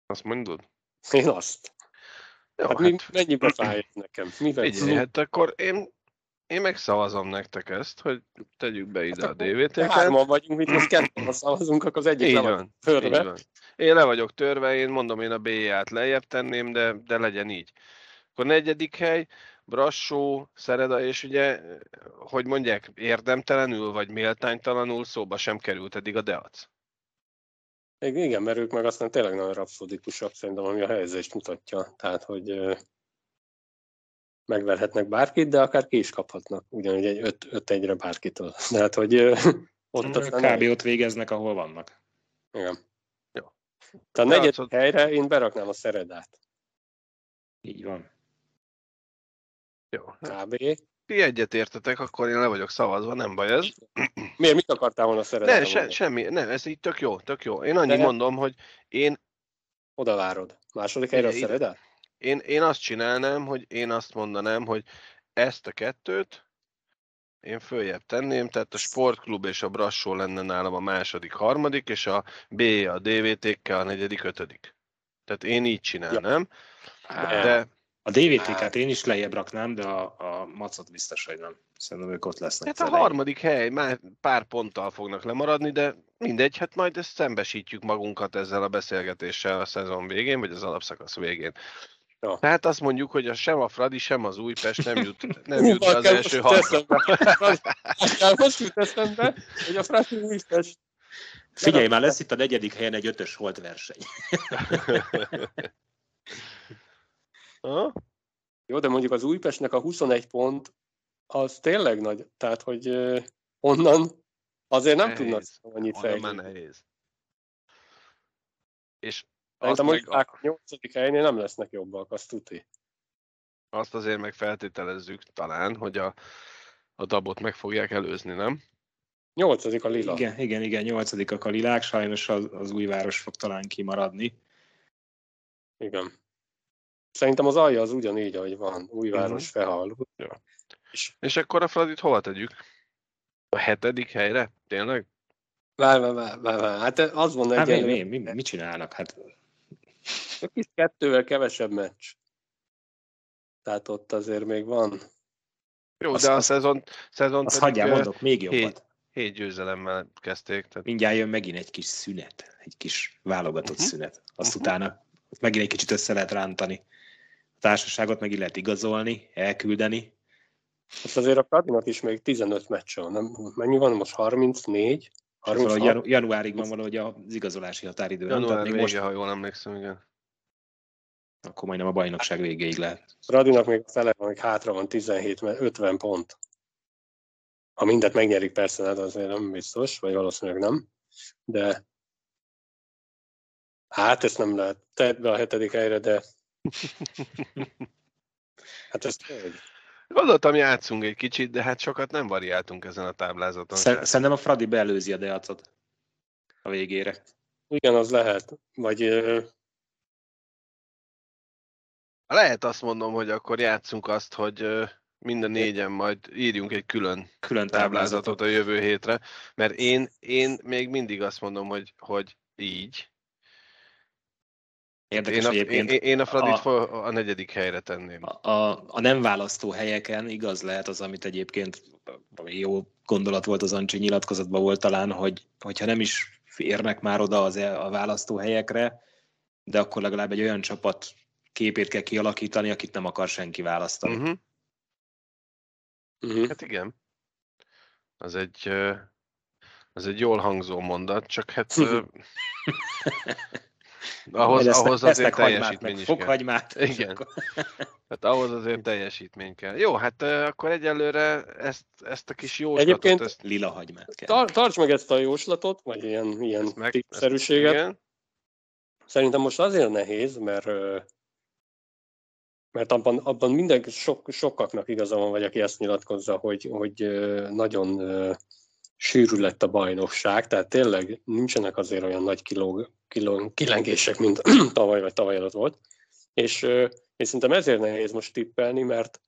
S1: Azt mondod?
S2: Én azt. Jó, hát, hát mennyibe fáj nekem?
S1: Mivel Figyelj, hát akkor én, én megszavazom nektek ezt, hogy tegyük be ide hát a DVT-ket.
S2: Hárman vagyunk, mit most ketten szavazunk, akkor az egyik így le van, törve. Így van.
S1: Én le vagyok törve, én mondom, én a B-ját lejjebb tenném, de, de legyen így. Akkor negyedik hely, Brassó, Szereda, és ugye, hogy mondják, érdemtelenül vagy méltánytalanul szóba sem került eddig a Deac.
S2: Igen, mert ők meg aztán tényleg nagyon rapszodikusak szerintem, ami a helyzést mutatja. Tehát, hogy megverhetnek bárkit, de akár ki is kaphatnak, ugyanúgy egy 5-1-re bárkitől. Tehát, hogy
S3: ott aztán... Kb. ott végeznek, ahol vannak.
S2: Igen. Jó. Tehát a negyedik helyre én beraknám a szeredát.
S3: Így van.
S1: Jó.
S2: Kb
S1: ti egyet értetek, akkor én le vagyok szavazva, nem baj ez.
S2: Miért, mit akartál volna szeretni?
S1: Ne, se, semmi, nem, ez így tök jó, tök jó. Én annyit mondom, hogy én...
S2: Oda várod. Második helyre a szeredet?
S1: Én, én azt csinálnám, hogy én azt mondanám, hogy ezt a kettőt én följebb tenném, tehát a sportklub és a Brassó lenne nálam a második, harmadik, és a B, a DVT-kkel a negyedik, ötödik. Tehát én így csinálnám. Ja. De,
S3: a DVT-ket én is lejjebb raknám, de a, a macot biztos, hogy nem. Szerintem ők ott lesznek.
S1: Hát a harmadik hely, már pár ponttal fognak lemaradni, de mindegy, hát majd ezt szembesítjük magunkat ezzel a beszélgetéssel a szezon végén, vagy az alapszakasz végén. Ja. Tehát azt mondjuk, hogy a sem a Fradi, sem az Újpest nem jut, nem jut az első hatba.
S2: Most jut eszembe, hogy a Fradi Újpest
S3: Figyelj, már lesz itt a negyedik helyen egy ötös holt verseny.
S2: Ha? Jó, de mondjuk az Újpestnek a 21 pont az tényleg nagy, tehát hogy onnan azért nem nehéz. tudnak annyit fejlődni. nehéz.
S1: És
S2: azt meg... a nyolcadik helynél nem lesznek jobbak, azt tuti.
S1: Azt azért meg feltételezzük talán, hogy a, a dabot meg fogják előzni, nem?
S2: Nyolcadik a lila.
S3: Igen, igen, igen, nyolcadikak a lilák, sajnos az, az újváros fog talán kimaradni.
S2: Igen. Szerintem az alja az ugyanígy, ahogy van. Újváros, uh-huh. Fehal. Ja.
S1: És, és akkor a Fradit hova tegyük? A hetedik helyre? Tényleg?
S2: Vár, vár, vár, vár, vár. Hát az van
S3: hát egy mi, mi, mi, mit csinálnak? Hát...
S2: Kis kettővel kevesebb meccs. Tehát ott azért még van.
S1: Jó, azt, de a szezon, szezon
S3: azt hagyjál, mondok, még jobbat. Hét,
S1: hét győzelemmel kezdték. Tehát...
S3: Mindjárt jön megint egy kis szünet, egy kis válogatott uh-huh. szünet. Azt uh-huh. utána megint egy kicsit össze lehet rántani a társaságot meg lehet igazolni, elküldeni.
S2: Most azért a Fradinak is még 15 meccs van, nem? Mennyi van most? 34?
S3: 36? Janu- januárig van valahogy az igazolási határidő.
S1: Január vége, most... ha jól emlékszem, igen.
S3: Akkor majdnem a bajnokság végéig lehet.
S2: Fradinak még fele van, még hátra van 17, 50 pont. Ha mindet megnyerik persze, hát azért nem biztos, vagy valószínűleg nem. De Hát ezt nem lehet. Tedd be a hetedik helyre, de... hát ezt hogy?
S1: Gondoltam, játszunk egy kicsit, de hát sokat nem variáltunk ezen a táblázaton.
S3: Szerintem a Fradi beelőzi a Deacot a végére.
S2: Igen, az lehet. Vagy
S1: lehet azt mondom, hogy akkor játszunk azt, hogy minden négyen majd írjunk egy külön, külön táblázatot a jövő hétre, mert én, én még mindig azt mondom, hogy, hogy így. Érdekes én a, egyébként. Én, én a Fradit a, a negyedik helyre tenném.
S3: A, a, a nem választó helyeken igaz lehet az, amit egyébként jó gondolat volt az Ancsi nyilatkozatban volt talán, hogy hogyha nem is férnek már oda az, e, a választó helyekre, de akkor legalább egy olyan csapat képét kell kialakítani, akit nem akar senki választani. Uh-huh.
S1: Uh-huh. Hát igen. Az egy, az egy jól hangzó mondat, csak hát ahhoz, lesznek, ahhoz azért teljesítmény is
S3: fokhagymát,
S1: kell. Igen. Hát ahhoz azért teljesítmény kell. Jó, hát akkor egyelőre ezt, ezt a kis jóslatot...
S2: Egyébként
S1: ezt...
S3: lila hagymát kell.
S2: Tar- tarts meg ezt a jóslatot, vagy ilyen, ilyen meg, szerűséget. Szerintem most azért nehéz, mert mert abban, abban minden, sok, sokaknak igaza van, vagy aki ezt nyilatkozza, hogy, hogy nagyon sűrű lett a bajnokság, tehát tényleg nincsenek azért olyan nagy kiló, kiló, kilengések, mint tavaly vagy tavaly előtt volt. És, és szerintem ezért nehéz most tippelni, mert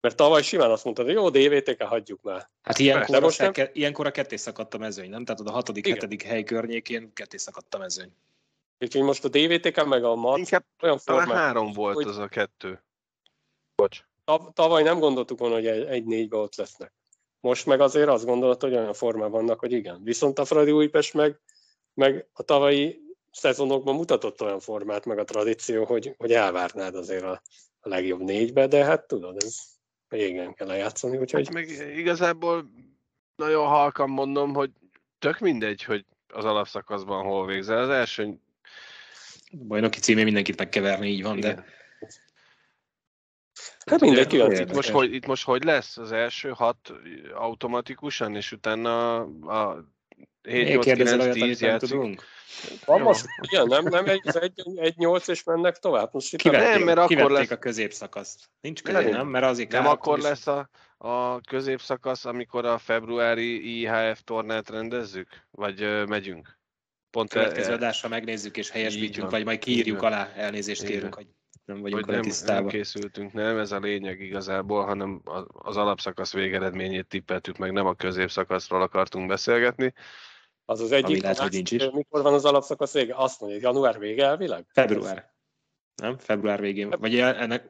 S2: mert tavaly simán azt mondtad, hogy jó, DVTK hagyjuk már.
S3: Hát ilyenkor, most nem... ilyenkor a ketté szakadt a mezőny, nem? Tehát a hatodik, Igen. hetedik hely környékén ketté szakadt a mezőny.
S2: Úgyhogy most a DVTK meg a MAT
S1: Inkább olyan formát, három volt hogy... az a kettő.
S2: Bocs. Tavaly nem gondoltuk volna, hogy egy négybe ott lesznek. Most meg azért azt gondolod, hogy olyan formában vannak, hogy igen. Viszont a Fradi Újpest meg, meg a tavalyi szezonokban mutatott olyan formát, meg a tradíció, hogy, hogy elvárnád azért a, a legjobb négybe, de hát tudod, ez régen kell lejátszani, úgyhogy... Hát
S1: meg igazából nagyon halkan mondom, hogy tök mindegy, hogy az alapszakaszban hol végzel. Az első...
S3: Bajnoki címé mindenkit megkeverni, így van, igen. de
S2: Hát mindegy, kíváncsi.
S1: Itt most, hogy, itt most hogy lesz az első hat automatikusan, és utána a 7-8-9-10
S2: játszik? Van most, igen, nem, nem egy, egy, egy 8 és mennek tovább. Most
S3: kivették, nem, mert akkor lesz... a középszakaszt. Nincs közé, nem, nem, mert azért
S1: Nem akkor is... lesz a, a középszakasz, amikor a februári IHF tornát rendezzük? Vagy ö, megyünk?
S3: Pont Következő e- adásra megnézzük és helyesbítjük, vagy majd kiírjuk alá, elnézést kérünk, hogy nem vagyunk
S1: hogy nem, nem készültünk, nem, ez a lényeg igazából, hanem az alapszakasz végeredményét tippeltük meg, nem a középszakaszról akartunk beszélgetni.
S2: Az az egyik, lehet, hogy nincs is. mikor van az alapszakasz vége? Azt mondja, január vége elvileg?
S3: Február. Nem? Február végén. Vagy ennek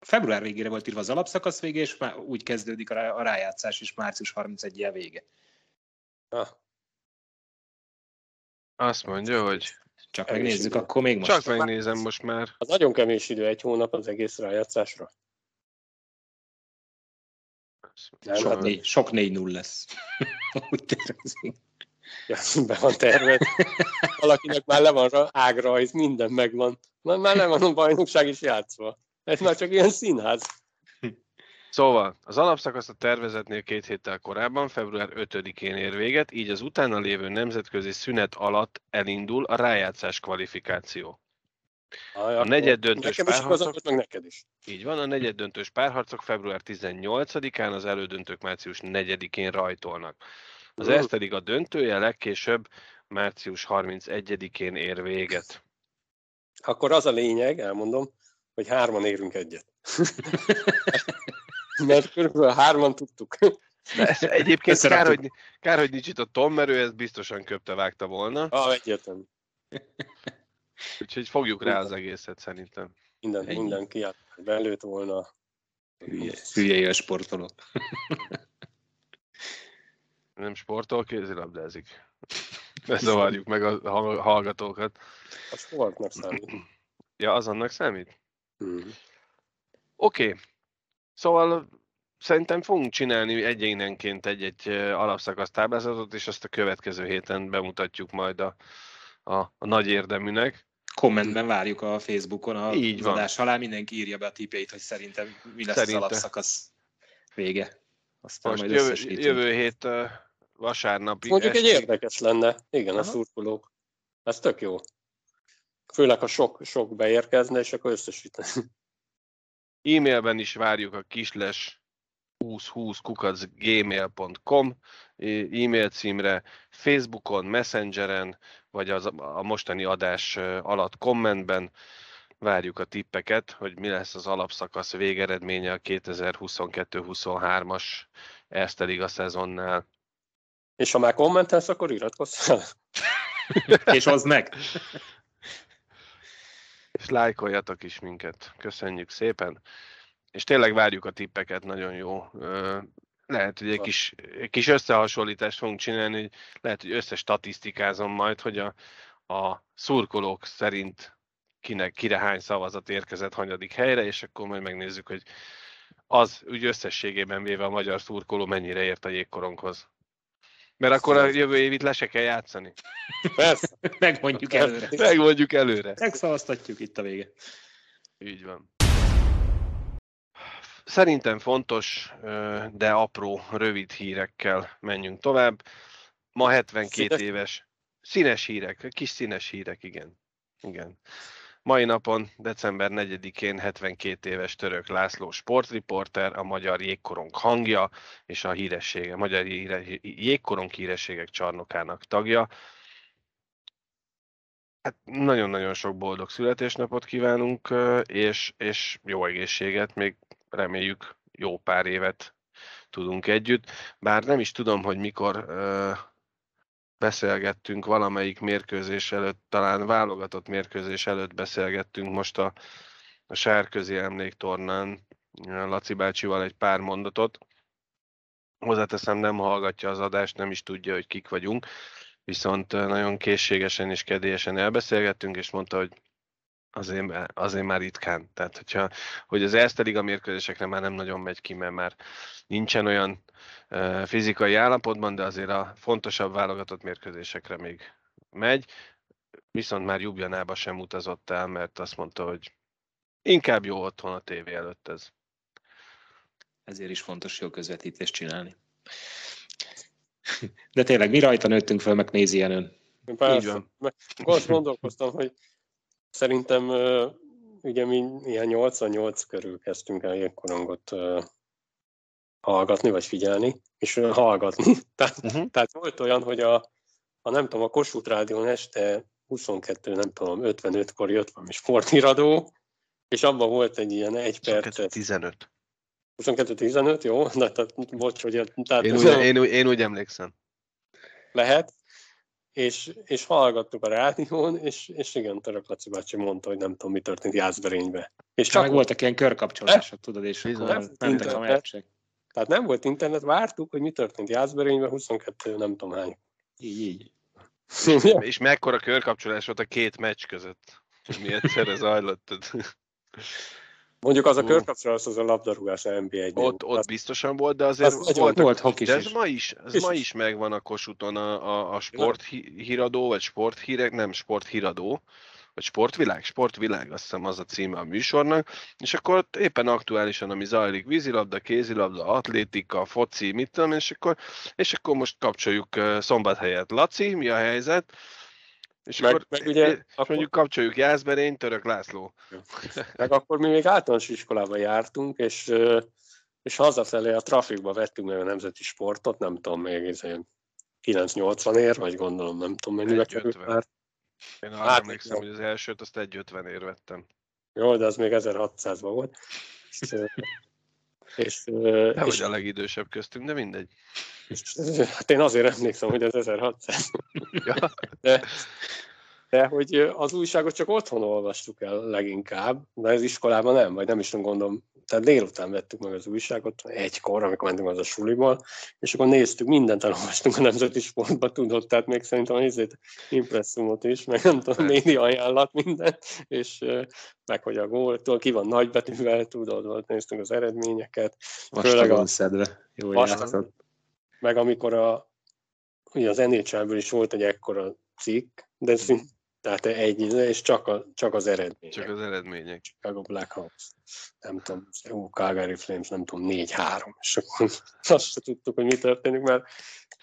S3: február végére volt írva az alapszakasz vége, és már úgy kezdődik a rájátszás, és március 31 -e vége. Ah.
S1: Azt mondja, hogy
S3: csak kevés megnézzük, idő. akkor még most.
S1: Csak megnézem most már.
S2: Az nagyon kevés idő, egy hónap az egész rájátszásra.
S3: Nem, sok, hát... négy, sok 4-0 lesz. Úgy tervezik.
S2: Ja, be van terve. Valakinek már le van ágrajz, minden megvan. Már, már le van a bajnokság is játszva. Ez már csak ilyen színház.
S1: Szóval, az alapszakasz a tervezetnél két héttel korábban, február 5-én ér véget, így az utána lévő nemzetközi szünet alatt elindul a rájátszás kvalifikáció. Aj, a negyed döntős
S2: párharcok, meg neked is.
S1: Így van, a negyed döntős párharcok február 18-án, az elődöntők március 4-én rajtolnak. Az uh. ez pedig a döntője legkésőbb március 31-én ér véget.
S2: Akkor az a lényeg, elmondom, hogy hárman érünk egyet. mert körülbelül hárman tudtuk.
S1: De egyébként kár hogy, kár, hogy nincs itt a Tom, mert ő ezt biztosan köpte, vágta volna.
S2: Ah, egyértelmű.
S1: Úgyhogy fogjuk rá az egészet szerintem.
S2: Minden, Ennyi. minden kiállt, belőtt volna.
S3: Hülye, a sportoló.
S1: Nem sportol, kézilabdázik. Ne zavarjuk meg a hallgatókat.
S2: A sportnak számít.
S1: Ja, az annak számít? Mm. Oké, okay. Szóval szerintem fogunk csinálni egyénenként egy-egy alapszakasz táblázatot, és azt a következő héten bemutatjuk majd a, a, a nagy érdeműnek.
S3: Kommentben várjuk a Facebookon a Így van. adás alá, mindenki írja be a tippeit, hogy szerintem mi lesz Szerinte. az alapszakasz vége.
S1: Aztán Most majd jövő, jövő hét vasárnapi
S2: Mondjuk este... egy érdekes lenne, igen, Aha. a szurkolók. Ez tök jó. főleg ha sok, sok beérkezne, és akkor összesíteni.
S1: E-mailben is várjuk a kisles 2020 kukacgmail.com e-mail címre, Facebookon, Messengeren, vagy az, a mostani adás alatt kommentben várjuk a tippeket, hogy mi lesz az alapszakasz végeredménye a 2022-23-as Erste Liga szezonnál.
S2: És ha már kommentelsz, akkor iratkozz fel.
S3: És az meg.
S1: És lájkoljatok is minket. Köszönjük szépen. És tényleg várjuk a tippeket, nagyon jó. Lehet, hogy egy kis, egy kis összehasonlítást fogunk csinálni, hogy lehet, hogy összestatisztikázom majd, hogy a, a szurkolók szerint kinek, kire hány szavazat érkezett hanyadik helyre, és akkor majd megnézzük, hogy az úgy összességében véve a magyar szurkoló mennyire ért a jégkoronghoz. Mert akkor a jövő évit le se kell játszani.
S2: Persze.
S3: Megmondjuk előre.
S1: Megmondjuk előre.
S3: Megszavaztatjuk itt a vége.
S1: Így van. Szerintem fontos, de apró, rövid hírekkel menjünk tovább. Ma 72 színes. éves. Színes hírek, kis színes hírek, igen. Igen. Mai napon, december 4-én 72 éves török László sportriporter, a magyar jégkorong hangja és a híressége, magyar jégkorong hírességek csarnokának tagja. Hát nagyon-nagyon sok boldog születésnapot kívánunk, és, és jó egészséget, még reméljük jó pár évet tudunk együtt. Bár nem is tudom, hogy mikor beszélgettünk valamelyik mérkőzés előtt, talán válogatott mérkőzés előtt beszélgettünk most a, a Sárközi Emléktornán Laci bácsival egy pár mondatot. Hozzáteszem, nem hallgatja az adást, nem is tudja, hogy kik vagyunk, viszont nagyon készségesen és kedélyesen elbeszélgettünk, és mondta, hogy azért, azért már ritkán. Tehát, hogyha, hogy az Erste Liga mérkőzésekre már nem nagyon megy ki, mert már nincsen olyan uh, fizikai állapotban, de azért a fontosabb válogatott mérkőzésekre még megy. Viszont már Jubjanába sem utazott el, mert azt mondta, hogy inkább jó otthon a tévé előtt ez.
S3: Ezért is fontos jó közvetítést csinálni. De tényleg, mi rajta nőttünk fel, meg nézi ön.
S2: Persze. Így van. Azt gondolkoztam, hogy Szerintem ugye mi ilyen 88 körül kezdtünk el jégkorongot hallgatni, vagy figyelni, és hallgatni. tehát, uh-huh. tehát volt olyan, hogy a, a nem tudom, a Kossuth Rádión este 22, nem tudom, 55-kor jött valami sportiradó, és abban volt egy ilyen egy perc.
S1: 15.
S2: 22-15, jó? Na, tehát, bocs, hogy... Tehát,
S1: én, úgy, én, úgy, én úgy emlékszem.
S2: Lehet, és, és hallgattuk a rádión, és, és igen, Török Laci bácsi mondta, hogy nem tudom, mi történt Jászberénybe.
S3: És csak meg voltak ilyen körkapcsolások, tudod, és akkor nem, mentek a meccsek.
S2: Tehát nem volt internet, vártuk, hogy mi történt Jászberénybe, 22 nem tudom hány.
S3: Így, így.
S1: és mekkora körkapcsolás volt a két meccs között, mi egyszerre zajlott.
S2: Mondjuk az a körkapcsolat, az a labdarúgás nba 1
S1: Ott, ott biztosan volt, de azért
S2: az volt, volt
S1: hokis de ez is. ma is, ez is. ma is megvan a Kossuthon a, a, a sporthíradó, vagy sporthírek, nem sporthíradó, vagy sportvilág, sportvilág, azt hiszem az a címe a műsornak, és akkor ott éppen aktuálisan, ami zajlik, vízilabda, kézilabda, atlétika, foci, mit tudom, és akkor, és akkor most kapcsoljuk szombathelyet. Laci, mi a helyzet? És meg, akkor meg ugye, és akkor... mondjuk kapcsoljuk Jászberény, Török László.
S2: Meg akkor mi még általános iskolába jártunk, és, és hazafelé a trafikba vettünk meg a nemzeti sportot, nem tudom, még 980 ér, vagy gondolom, nem tudom mennyibe került már.
S1: Én arra hát, emlékszem, hogy az elsőt azt 1,50 ér vettem.
S2: Jó, de az még 1600-ban volt. És,
S1: nem és, a legidősebb köztünk, de mindegy.
S2: És, hát én azért emlékszem, hogy ez 1600. Ja. De, de hogy az újságot csak otthon olvastuk el leginkább, de az iskolában nem, vagy nem is gondolom. Tehát délután vettük meg az újságot, egykor, amikor mentünk az a suliból, és akkor néztük, mindent elolvastunk a nemzeti sportba, tudott, tehát még szerintem az impresszumot is, meg nem tudom, média ajánlat, mindent, és meg hogy a gól, ki van nagybetűvel, tudod, volt, néztünk az eredményeket.
S3: Vastagon szedve, jó
S2: Meg amikor a, ugye az NHL-ből is volt egy ekkora cikk, de tehát egy, és csak, a, csak az eredmények.
S1: Csak az eredmények.
S2: Chicago Blackhawks, nem tudom, ó, Calgary Flames, nem tudom, 4-3, és akkor azt se tudtuk, hogy mi történik, mert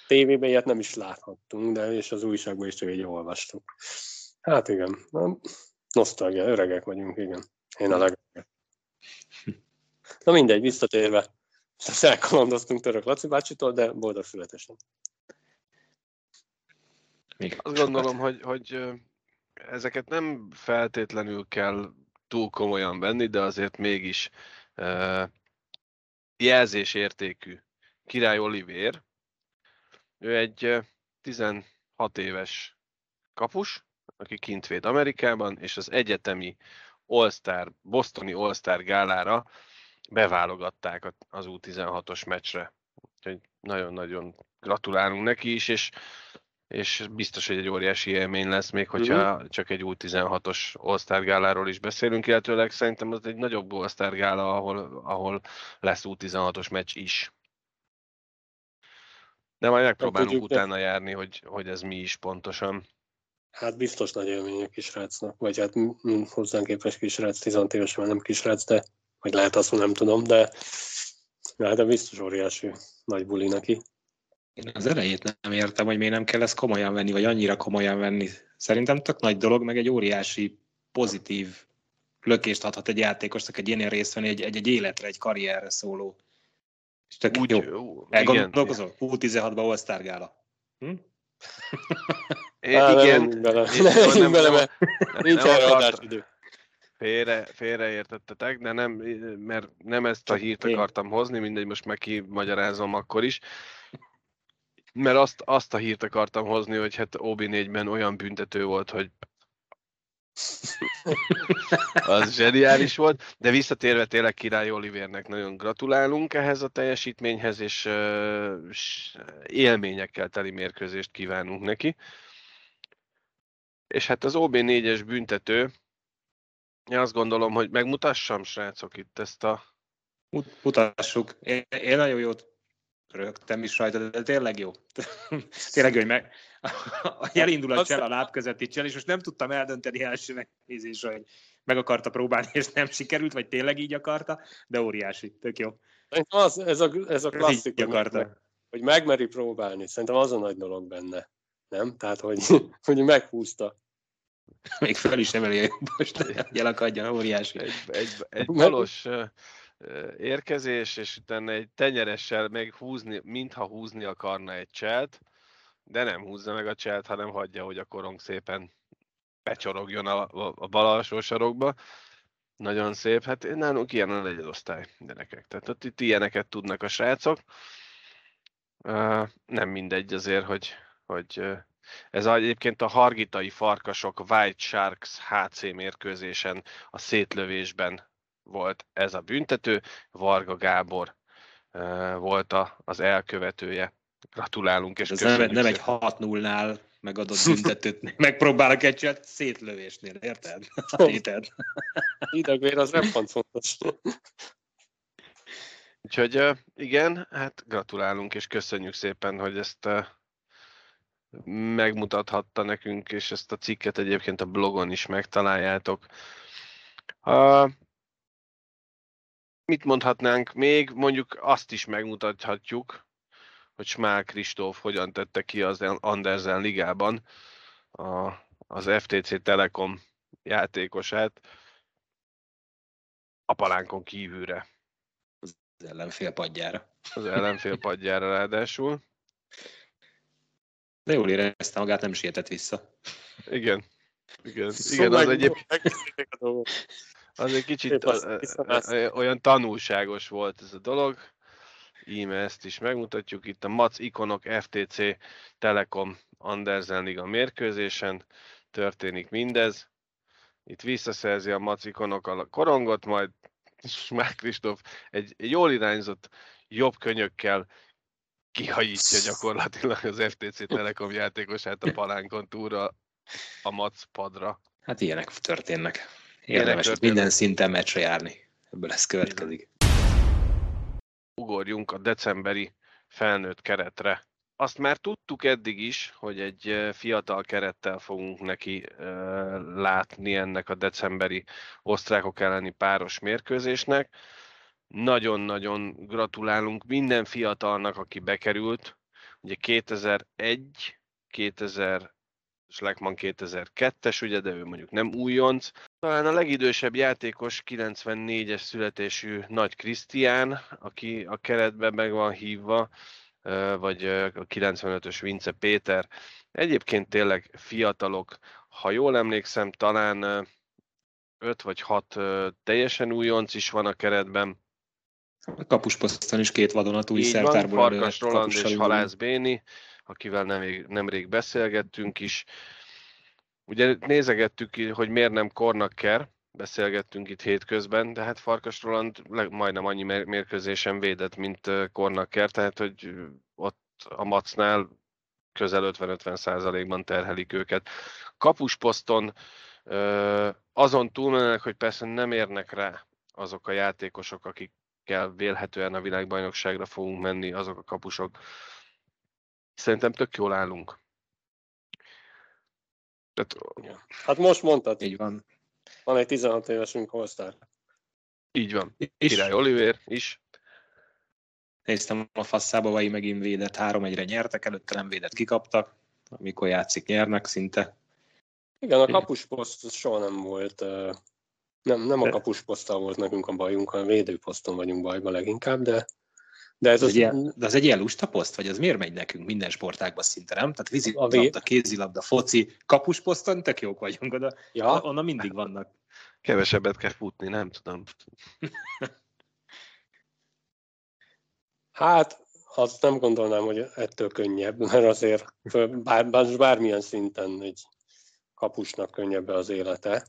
S2: tévében ilyet nem is láthattunk, de és az újságban is csak így olvastuk. Hát igen, nem, Nosztalgia, öregek vagyunk, igen. Én a legöregebb. Na mindegy, visszatérve. Elkalandoztunk Török Laci bácsitól, de boldog születésem.
S1: Még Azt gondolom, hogy, hogy ezeket nem feltétlenül kell túl komolyan venni, de azért mégis uh, jelzésértékű Király Olivér. Ő egy 16 éves kapus, aki kint véd Amerikában, és az egyetemi All-Star, Bostoni All-Star gálára beválogatták az U16-os meccsre. Úgyhogy nagyon-nagyon gratulálunk neki is, és, és biztos, hogy egy óriási élmény lesz, még hogyha uh-huh. csak egy U16-os All-Star gáláról is beszélünk, illetőleg szerintem az egy nagyobb All-Star gála, ahol, ahol lesz U16-os meccs is. De majd megpróbálunk tudjuk, utána de... járni, hogy, hogy ez mi is pontosan.
S2: Hát biztos nagy élmény a kisrácnak, vagy hát hozzánk képes kisrác, 16 évesen már nem kisrác, de vagy lehet azt, nem tudom, de, de biztos óriási nagy buli neki.
S3: Én az elejét nem értem, hogy miért nem kell ezt komolyan venni, vagy annyira komolyan venni. Szerintem tök nagy dolog, meg egy óriási pozitív lökést adhat egy játékosnak egy ilyen részt venni, egy, egy, egy életre, egy karrierre szóló. És tök Úgy, jó. Elgondolkozol? U16-ba all Gála. Hm?
S1: É, igen. Nem, bele. Nem, nem, bele, mert nincs erre idő. Félre, félreértettetek, de nem, mert nem ezt a hírt akartam hozni, mindegy, most meg kimagyarázom akkor is. Mert azt, azt a hírt akartam hozni, hogy hát OB4-ben olyan büntető volt, hogy az zseniális volt, de visszatérve tényleg Király Olivérnek nagyon gratulálunk ehhez a teljesítményhez, és uh, élményekkel teli mérkőzést kívánunk neki. És hát az OB4-es büntető, én azt gondolom, hogy megmutassam, srácok, itt ezt a...
S3: Mutassuk. Én, én nagyon jót rögtem is rajta, de tényleg jó. tényleg jó, hogy meg, elindul a csel a láb közötti csel, és most nem tudtam eldönteni első megnézésre, hogy meg akarta próbálni, és nem sikerült, vagy tényleg így akarta, de óriási, tök jó.
S2: Szerintem az, ez a, ez a klasszik, akarta. Meg, hogy megmeri próbálni. Szerintem az a nagy dolog benne. Nem? Tehát, hogy, hogy meghúzta.
S3: Még fel is emeli most, elakadjon, óriási.
S1: Egy, egy, egy balos érkezés, és utána egy tenyeressel még húzni, mintha húzni akarna egy cselt, de nem húzza meg a cselt, hanem hagyja, hogy a korong szépen becsorogjon a, a, a bal alsó sarokba. Nagyon szép, hát nálunk ilyen a negyedosztály gyerekek. Tehát ott itt ilyeneket tudnak a srácok. Uh, nem mindegy azért, hogy, hogy uh, ez egyébként a hargitai farkasok White Sharks HC mérkőzésen a szétlövésben volt ez a büntető. Varga Gábor volt a, az elkövetője Gratulálunk, és
S3: Ez nem, nem egy 6-0-nál megadott büntetőt, megpróbálok egy csat szétlövésnél, érted? Érted?
S2: Idegvér az nem fontos.
S1: Úgyhogy igen, hát gratulálunk, és köszönjük szépen, hogy ezt megmutathatta nekünk, és ezt a cikket egyébként a blogon is megtaláljátok. Mit mondhatnánk még? Mondjuk azt is megmutathatjuk, hogy Smál Kristóf hogyan tette ki az Andersen ligában a, az FTC Telekom játékosát a palánkon kívülre.
S3: Az ellenfél padjára.
S1: Az ellenfél padjára ráadásul.
S3: De jól érezte magát, nem sietett vissza.
S1: Igen. Igen, Igen az egyébként... Az egy kicsit olyan tanulságos volt ez a dolog íme ezt is megmutatjuk. Itt a MAC ikonok FTC Telekom Andersen Liga mérkőzésen történik mindez. Itt visszaszerzi a MAC ikonok a korongot, majd már Kristóf egy, egy jól irányzott jobb könyökkel kihajítja gyakorlatilag az FTC Telekom játékosát a palánkon túlra a MAC padra.
S3: Hát ilyenek történnek. Érdemes ilyenek minden szinten meccsre járni. Ebből ez következik
S1: ugorjunk a decemberi felnőtt keretre. Azt már tudtuk eddig is, hogy egy fiatal kerettel fogunk neki látni ennek a decemberi osztrákok elleni páros mérkőzésnek. Nagyon-nagyon gratulálunk minden fiatalnak, aki bekerült. Ugye 2001, 2000 Schleckman 2002-es, ugye, de ő mondjuk nem újonc. Talán a legidősebb játékos 94-es születésű Nagy Krisztián, aki a keretben meg van hívva, vagy a 95-ös Vince Péter. Egyébként tényleg fiatalok, ha jól emlékszem, talán 5 vagy 6 teljesen újonc is van a keretben.
S3: A kapusposzton is két vadonatúj
S1: szertárból Farkas Roland és Halász Béni, akivel nemrég, nemrég beszélgettünk is. Ugye nézegettük, hogy miért nem Kornakker, beszélgettünk itt hétközben, de hát Farkas Roland majdnem annyi mérkőzésen védett, mint Kornakker, tehát hogy ott a Macnál közel 50-50 százalékban terhelik őket. Kapusposzton azon túlmennek, hogy persze nem érnek rá azok a játékosok, akikkel vélhetően a világbajnokságra fogunk menni, azok a kapusok. Szerintem tök jól állunk.
S2: Tehát... Hát most mondtad.
S3: Így van.
S2: Van egy 16 évesünk Holsztár.
S1: Így van. És... Király Oliver is.
S3: Néztem a fasszába, vagy megint védett, három egyre nyertek, előtte nem védett, kikaptak. Amikor játszik, nyernek szinte.
S2: Igen, a kapusposzt soha nem volt, nem, nem a kapusposzttal volt nekünk a bajunk, hanem a védőposzton vagyunk bajban leginkább, de
S3: de ez, az, az, ilyen, de az egy ilyen lusta poszt, vagy az miért megy nekünk minden sportágban szinte, nem? Tehát vízilabda, kézilabda, foci, kapusposzton tök jók vagyunk oda, ja. onnan mindig vannak.
S1: Kevesebbet kell futni, nem tudom.
S2: hát, azt nem gondolnám, hogy ettől könnyebb, mert azért bár, bármilyen szinten egy kapusnak könnyebb az élete.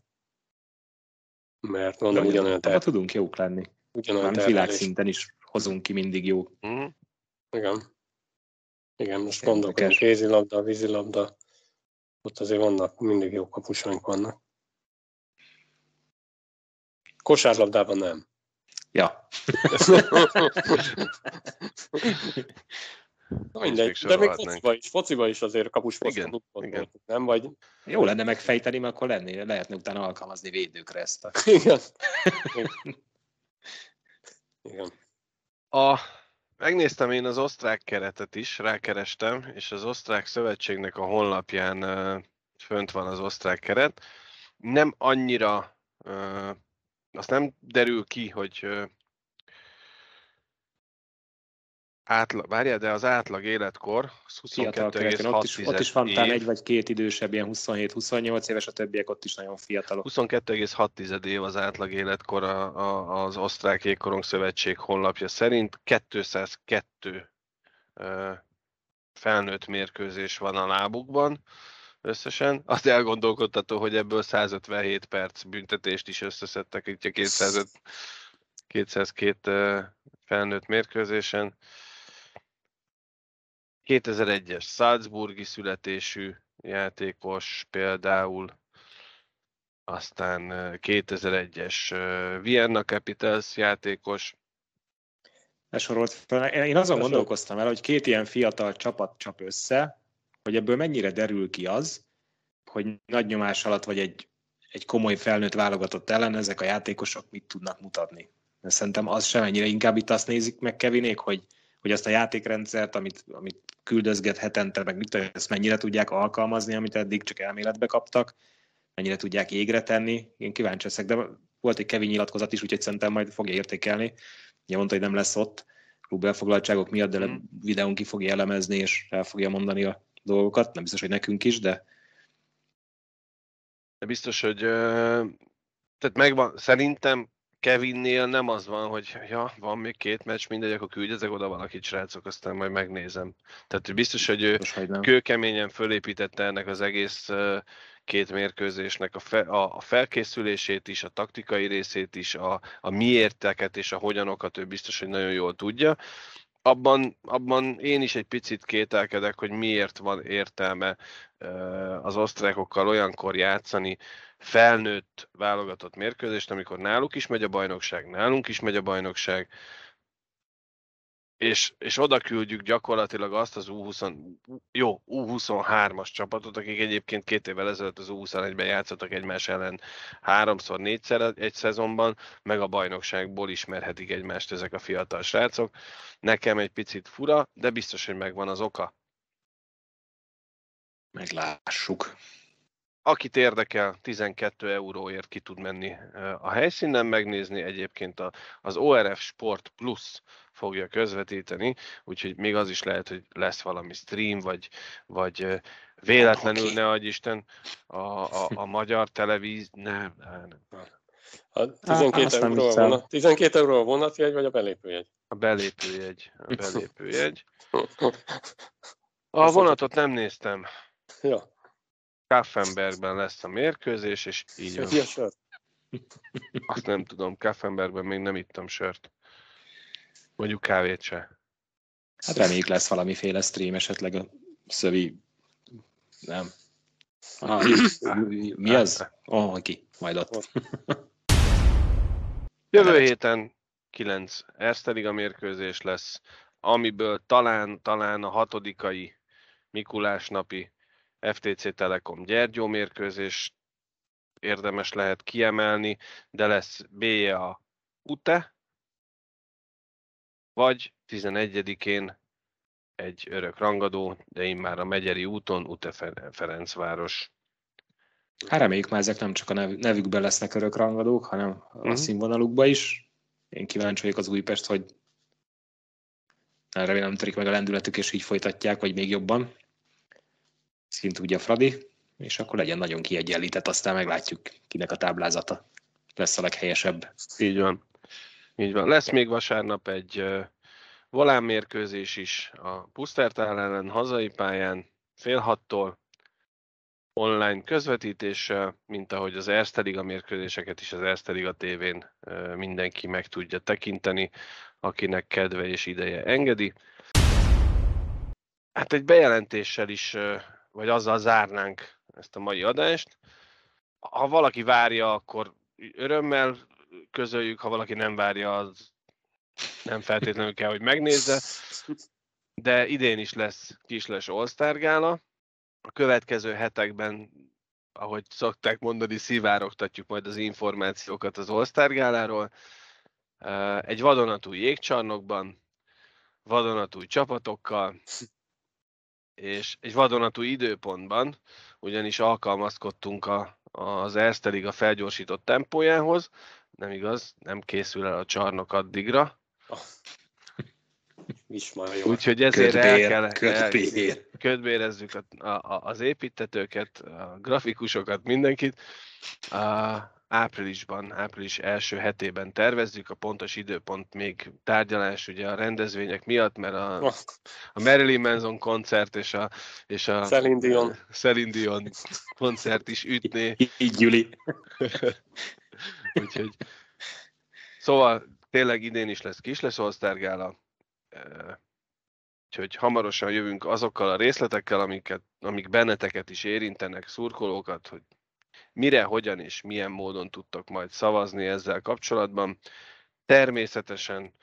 S2: Mert mondom, ugyanolyan
S3: ter... tudunk jók lenni. Ugyanolyan világszinten is hozunk ki mindig jó. Mm.
S2: Igen. Igen, most hogy kézilabda, vízilabda, ott azért vannak, mindig jó kapusaink vannak. Kosárlabdában nem.
S3: Ja.
S2: Na mindegy, de még fociba is, fociba is azért kapus igen, igen. nem? Vagy...
S3: Jó lenne megfejteni, mert akkor lenni, lehetne utána alkalmazni védőkre ezt a...
S2: Igen. igen.
S1: A, megnéztem én az osztrák keretet is, rákerestem, és az osztrák szövetségnek a honlapján uh, fönt van az osztrák keret. Nem annyira, uh, azt nem derül ki, hogy uh, átlag, várjál, de az átlag életkor 22,6
S3: ott, is, ott is van talán egy vagy két idősebb, ilyen 27-28 éves, a többiek ott is nagyon fiatalok.
S1: 22,6 év az átlag életkor a, a, az Osztrák Ékorong Szövetség honlapja szerint. 202 uh, felnőtt mérkőzés van a lábukban összesen. Az elgondolkodtató, hogy ebből 157 perc büntetést is összeszedtek itt a 205, 202 felnőtt mérkőzésen. 2001-es Salzburgi születésű játékos például, aztán 2001-es Vienna Capitals játékos.
S3: Besorolt fel. Én azon gondolkoztam el, hogy két ilyen fiatal csapat csap össze, hogy ebből mennyire derül ki az, hogy nagy nyomás alatt vagy egy, egy komoly felnőtt válogatott ellen ezek a játékosok mit tudnak mutatni. Mert szerintem az sem ennyire inkább itt azt nézik meg Kevinék, hogy hogy azt a játékrendszert, amit, amit küldözget hetente, meg mit ezt mennyire tudják alkalmazni, amit eddig csak elméletbe kaptak, mennyire tudják égre tenni. Én kíváncsi leszek, de volt egy Kevin nyilatkozat is, úgyhogy szerintem majd fogja értékelni. Ugye mondta, hogy nem lesz ott klub elfoglaltságok miatt, de mm. videón ki fogja elemezni, és el fogja mondani a dolgokat. Nem biztos, hogy nekünk is, de...
S1: De biztos, hogy tehát megvan, szerintem Kevinnél nem az van, hogy ja, van még két meccs, mindegy, akkor küldjezek oda valakit, srácok, aztán majd megnézem. Tehát biztos, hogy ő kőkeményen fölépítette ennek az egész két mérkőzésnek a, fe, a, a felkészülését is, a taktikai részét is, a, a miérteket és a hogyanokat ő biztos, hogy nagyon jól tudja. Abban, abban én is egy picit kételkedek, hogy miért van értelme az osztrákokkal olyankor játszani, felnőtt válogatott mérkőzést, amikor náluk is megy a bajnokság, nálunk is megy a bajnokság, és, és oda küldjük gyakorlatilag azt az U20, jó, U23-as csapatot, akik egyébként két évvel ezelőtt az U21-ben játszottak egymás ellen háromszor, négyszer egy szezonban, meg a bajnokságból ismerhetik egymást ezek a fiatal srácok. Nekem egy picit fura, de biztos, hogy megvan az oka.
S3: Meglássuk.
S1: Akit érdekel, 12 euróért ki tud menni a helyszínen megnézni. Egyébként az ORF Sport Plus fogja közvetíteni, úgyhogy még az is lehet, hogy lesz valami stream, vagy, vagy véletlenül, ne adj Isten, a, a, a magyar televíz... Nem, nem.
S2: A 12, Á, euró a vonat, 12 euró a vonatjegy, vagy a belépőjegy?
S1: A belépőjegy. A belépőjegy. A vonatot nem néztem.
S2: Ja.
S1: Kaffenbergben lesz a mérkőzés, és így van. Azt nem tudom, Kaffenbergben még nem ittam sört. Mondjuk kávét se.
S3: Hát reméljük lesz valamiféle stream, esetleg a szövi... Nem. Ah, mi az? Oh, ki, majd ott.
S1: Jövő héten 9 Erste mérkőzés lesz, amiből talán, talán a hatodikai Mikulás napi FTC Telekom Gyergyó mérkőzés érdemes lehet kiemelni, de lesz B-je a UTE, vagy 11-én egy örök rangadó, de én már a Megyeri úton, UTE Ferencváros.
S3: Hát reméljük már ezek nem csak a nevükben lesznek örök rangadók, hanem a uh-huh. színvonalukba is. Én kíváncsi vagyok az Újpest, hogy remélem törik meg a lendületük, és így folytatják, vagy még jobban. Szint ugye Fradi, és akkor legyen nagyon kiegyenlített, aztán meglátjuk, kinek a táblázata lesz a leghelyesebb.
S1: Így van. Így van. Lesz még vasárnap egy volán mérkőzés is a Pusztertál ellen hazai pályán fél hattól online közvetítéssel, mint ahogy az Erste Liga mérkőzéseket is az Erste Liga tévén mindenki meg tudja tekinteni, akinek kedve és ideje engedi. Hát egy bejelentéssel is, vagy azzal zárnánk ezt a mai adást. Ha valaki várja, akkor örömmel közöljük, ha valaki nem várja, az nem feltétlenül kell, hogy megnézze. De idén is lesz kisles All-Star gála. A következő hetekben, ahogy szokták mondani, szivárogtatjuk majd az információkat az All-Star gáláról. Egy vadonatúj jégcsarnokban, vadonatúj csapatokkal, és egy vadonatúj időpontban, ugyanis alkalmazkodtunk a, az Erste Liga felgyorsított tempójához, nem igaz, nem készül el a csarnok addigra. Oh. Úgyhogy ezért ködbér, el kell, ködbér. ködbérezzük a, a, az építetőket, a grafikusokat, mindenkit. A, áprilisban, április első hetében tervezzük, a pontos időpont még tárgyalás ugye a rendezvények miatt, mert a, a Marilyn Manson koncert és a, és a
S2: Celine Dion.
S1: Dion koncert is ütné.
S3: Így, Gyuli.
S1: Úgyhogy szóval tényleg idén is lesz kis lesz All Úgyhogy hamarosan jövünk azokkal a részletekkel, amiket, amik benneteket is érintenek, szurkolókat, hogy mire, hogyan és milyen módon tudtok majd szavazni ezzel kapcsolatban. Természetesen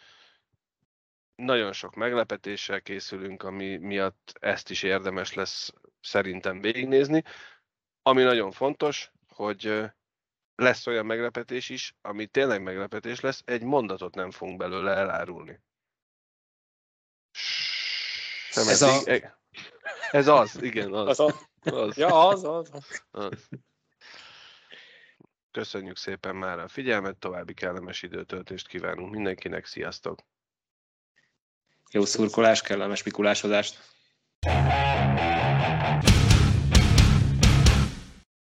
S1: nagyon sok meglepetéssel készülünk, ami miatt ezt is érdemes lesz szerintem végignézni. Ami nagyon fontos, hogy lesz olyan meglepetés is, ami tényleg meglepetés lesz, egy mondatot nem fogunk belőle elárulni.
S3: Sem ez, a...
S1: ez az, igen, az. az,
S2: a... az. Ja, az, az. az.
S1: Köszönjük szépen már a figyelmet, további kellemes időtöltést kívánunk mindenkinek, sziasztok!
S3: Jó szurkolás, kellemes Mikulásodást!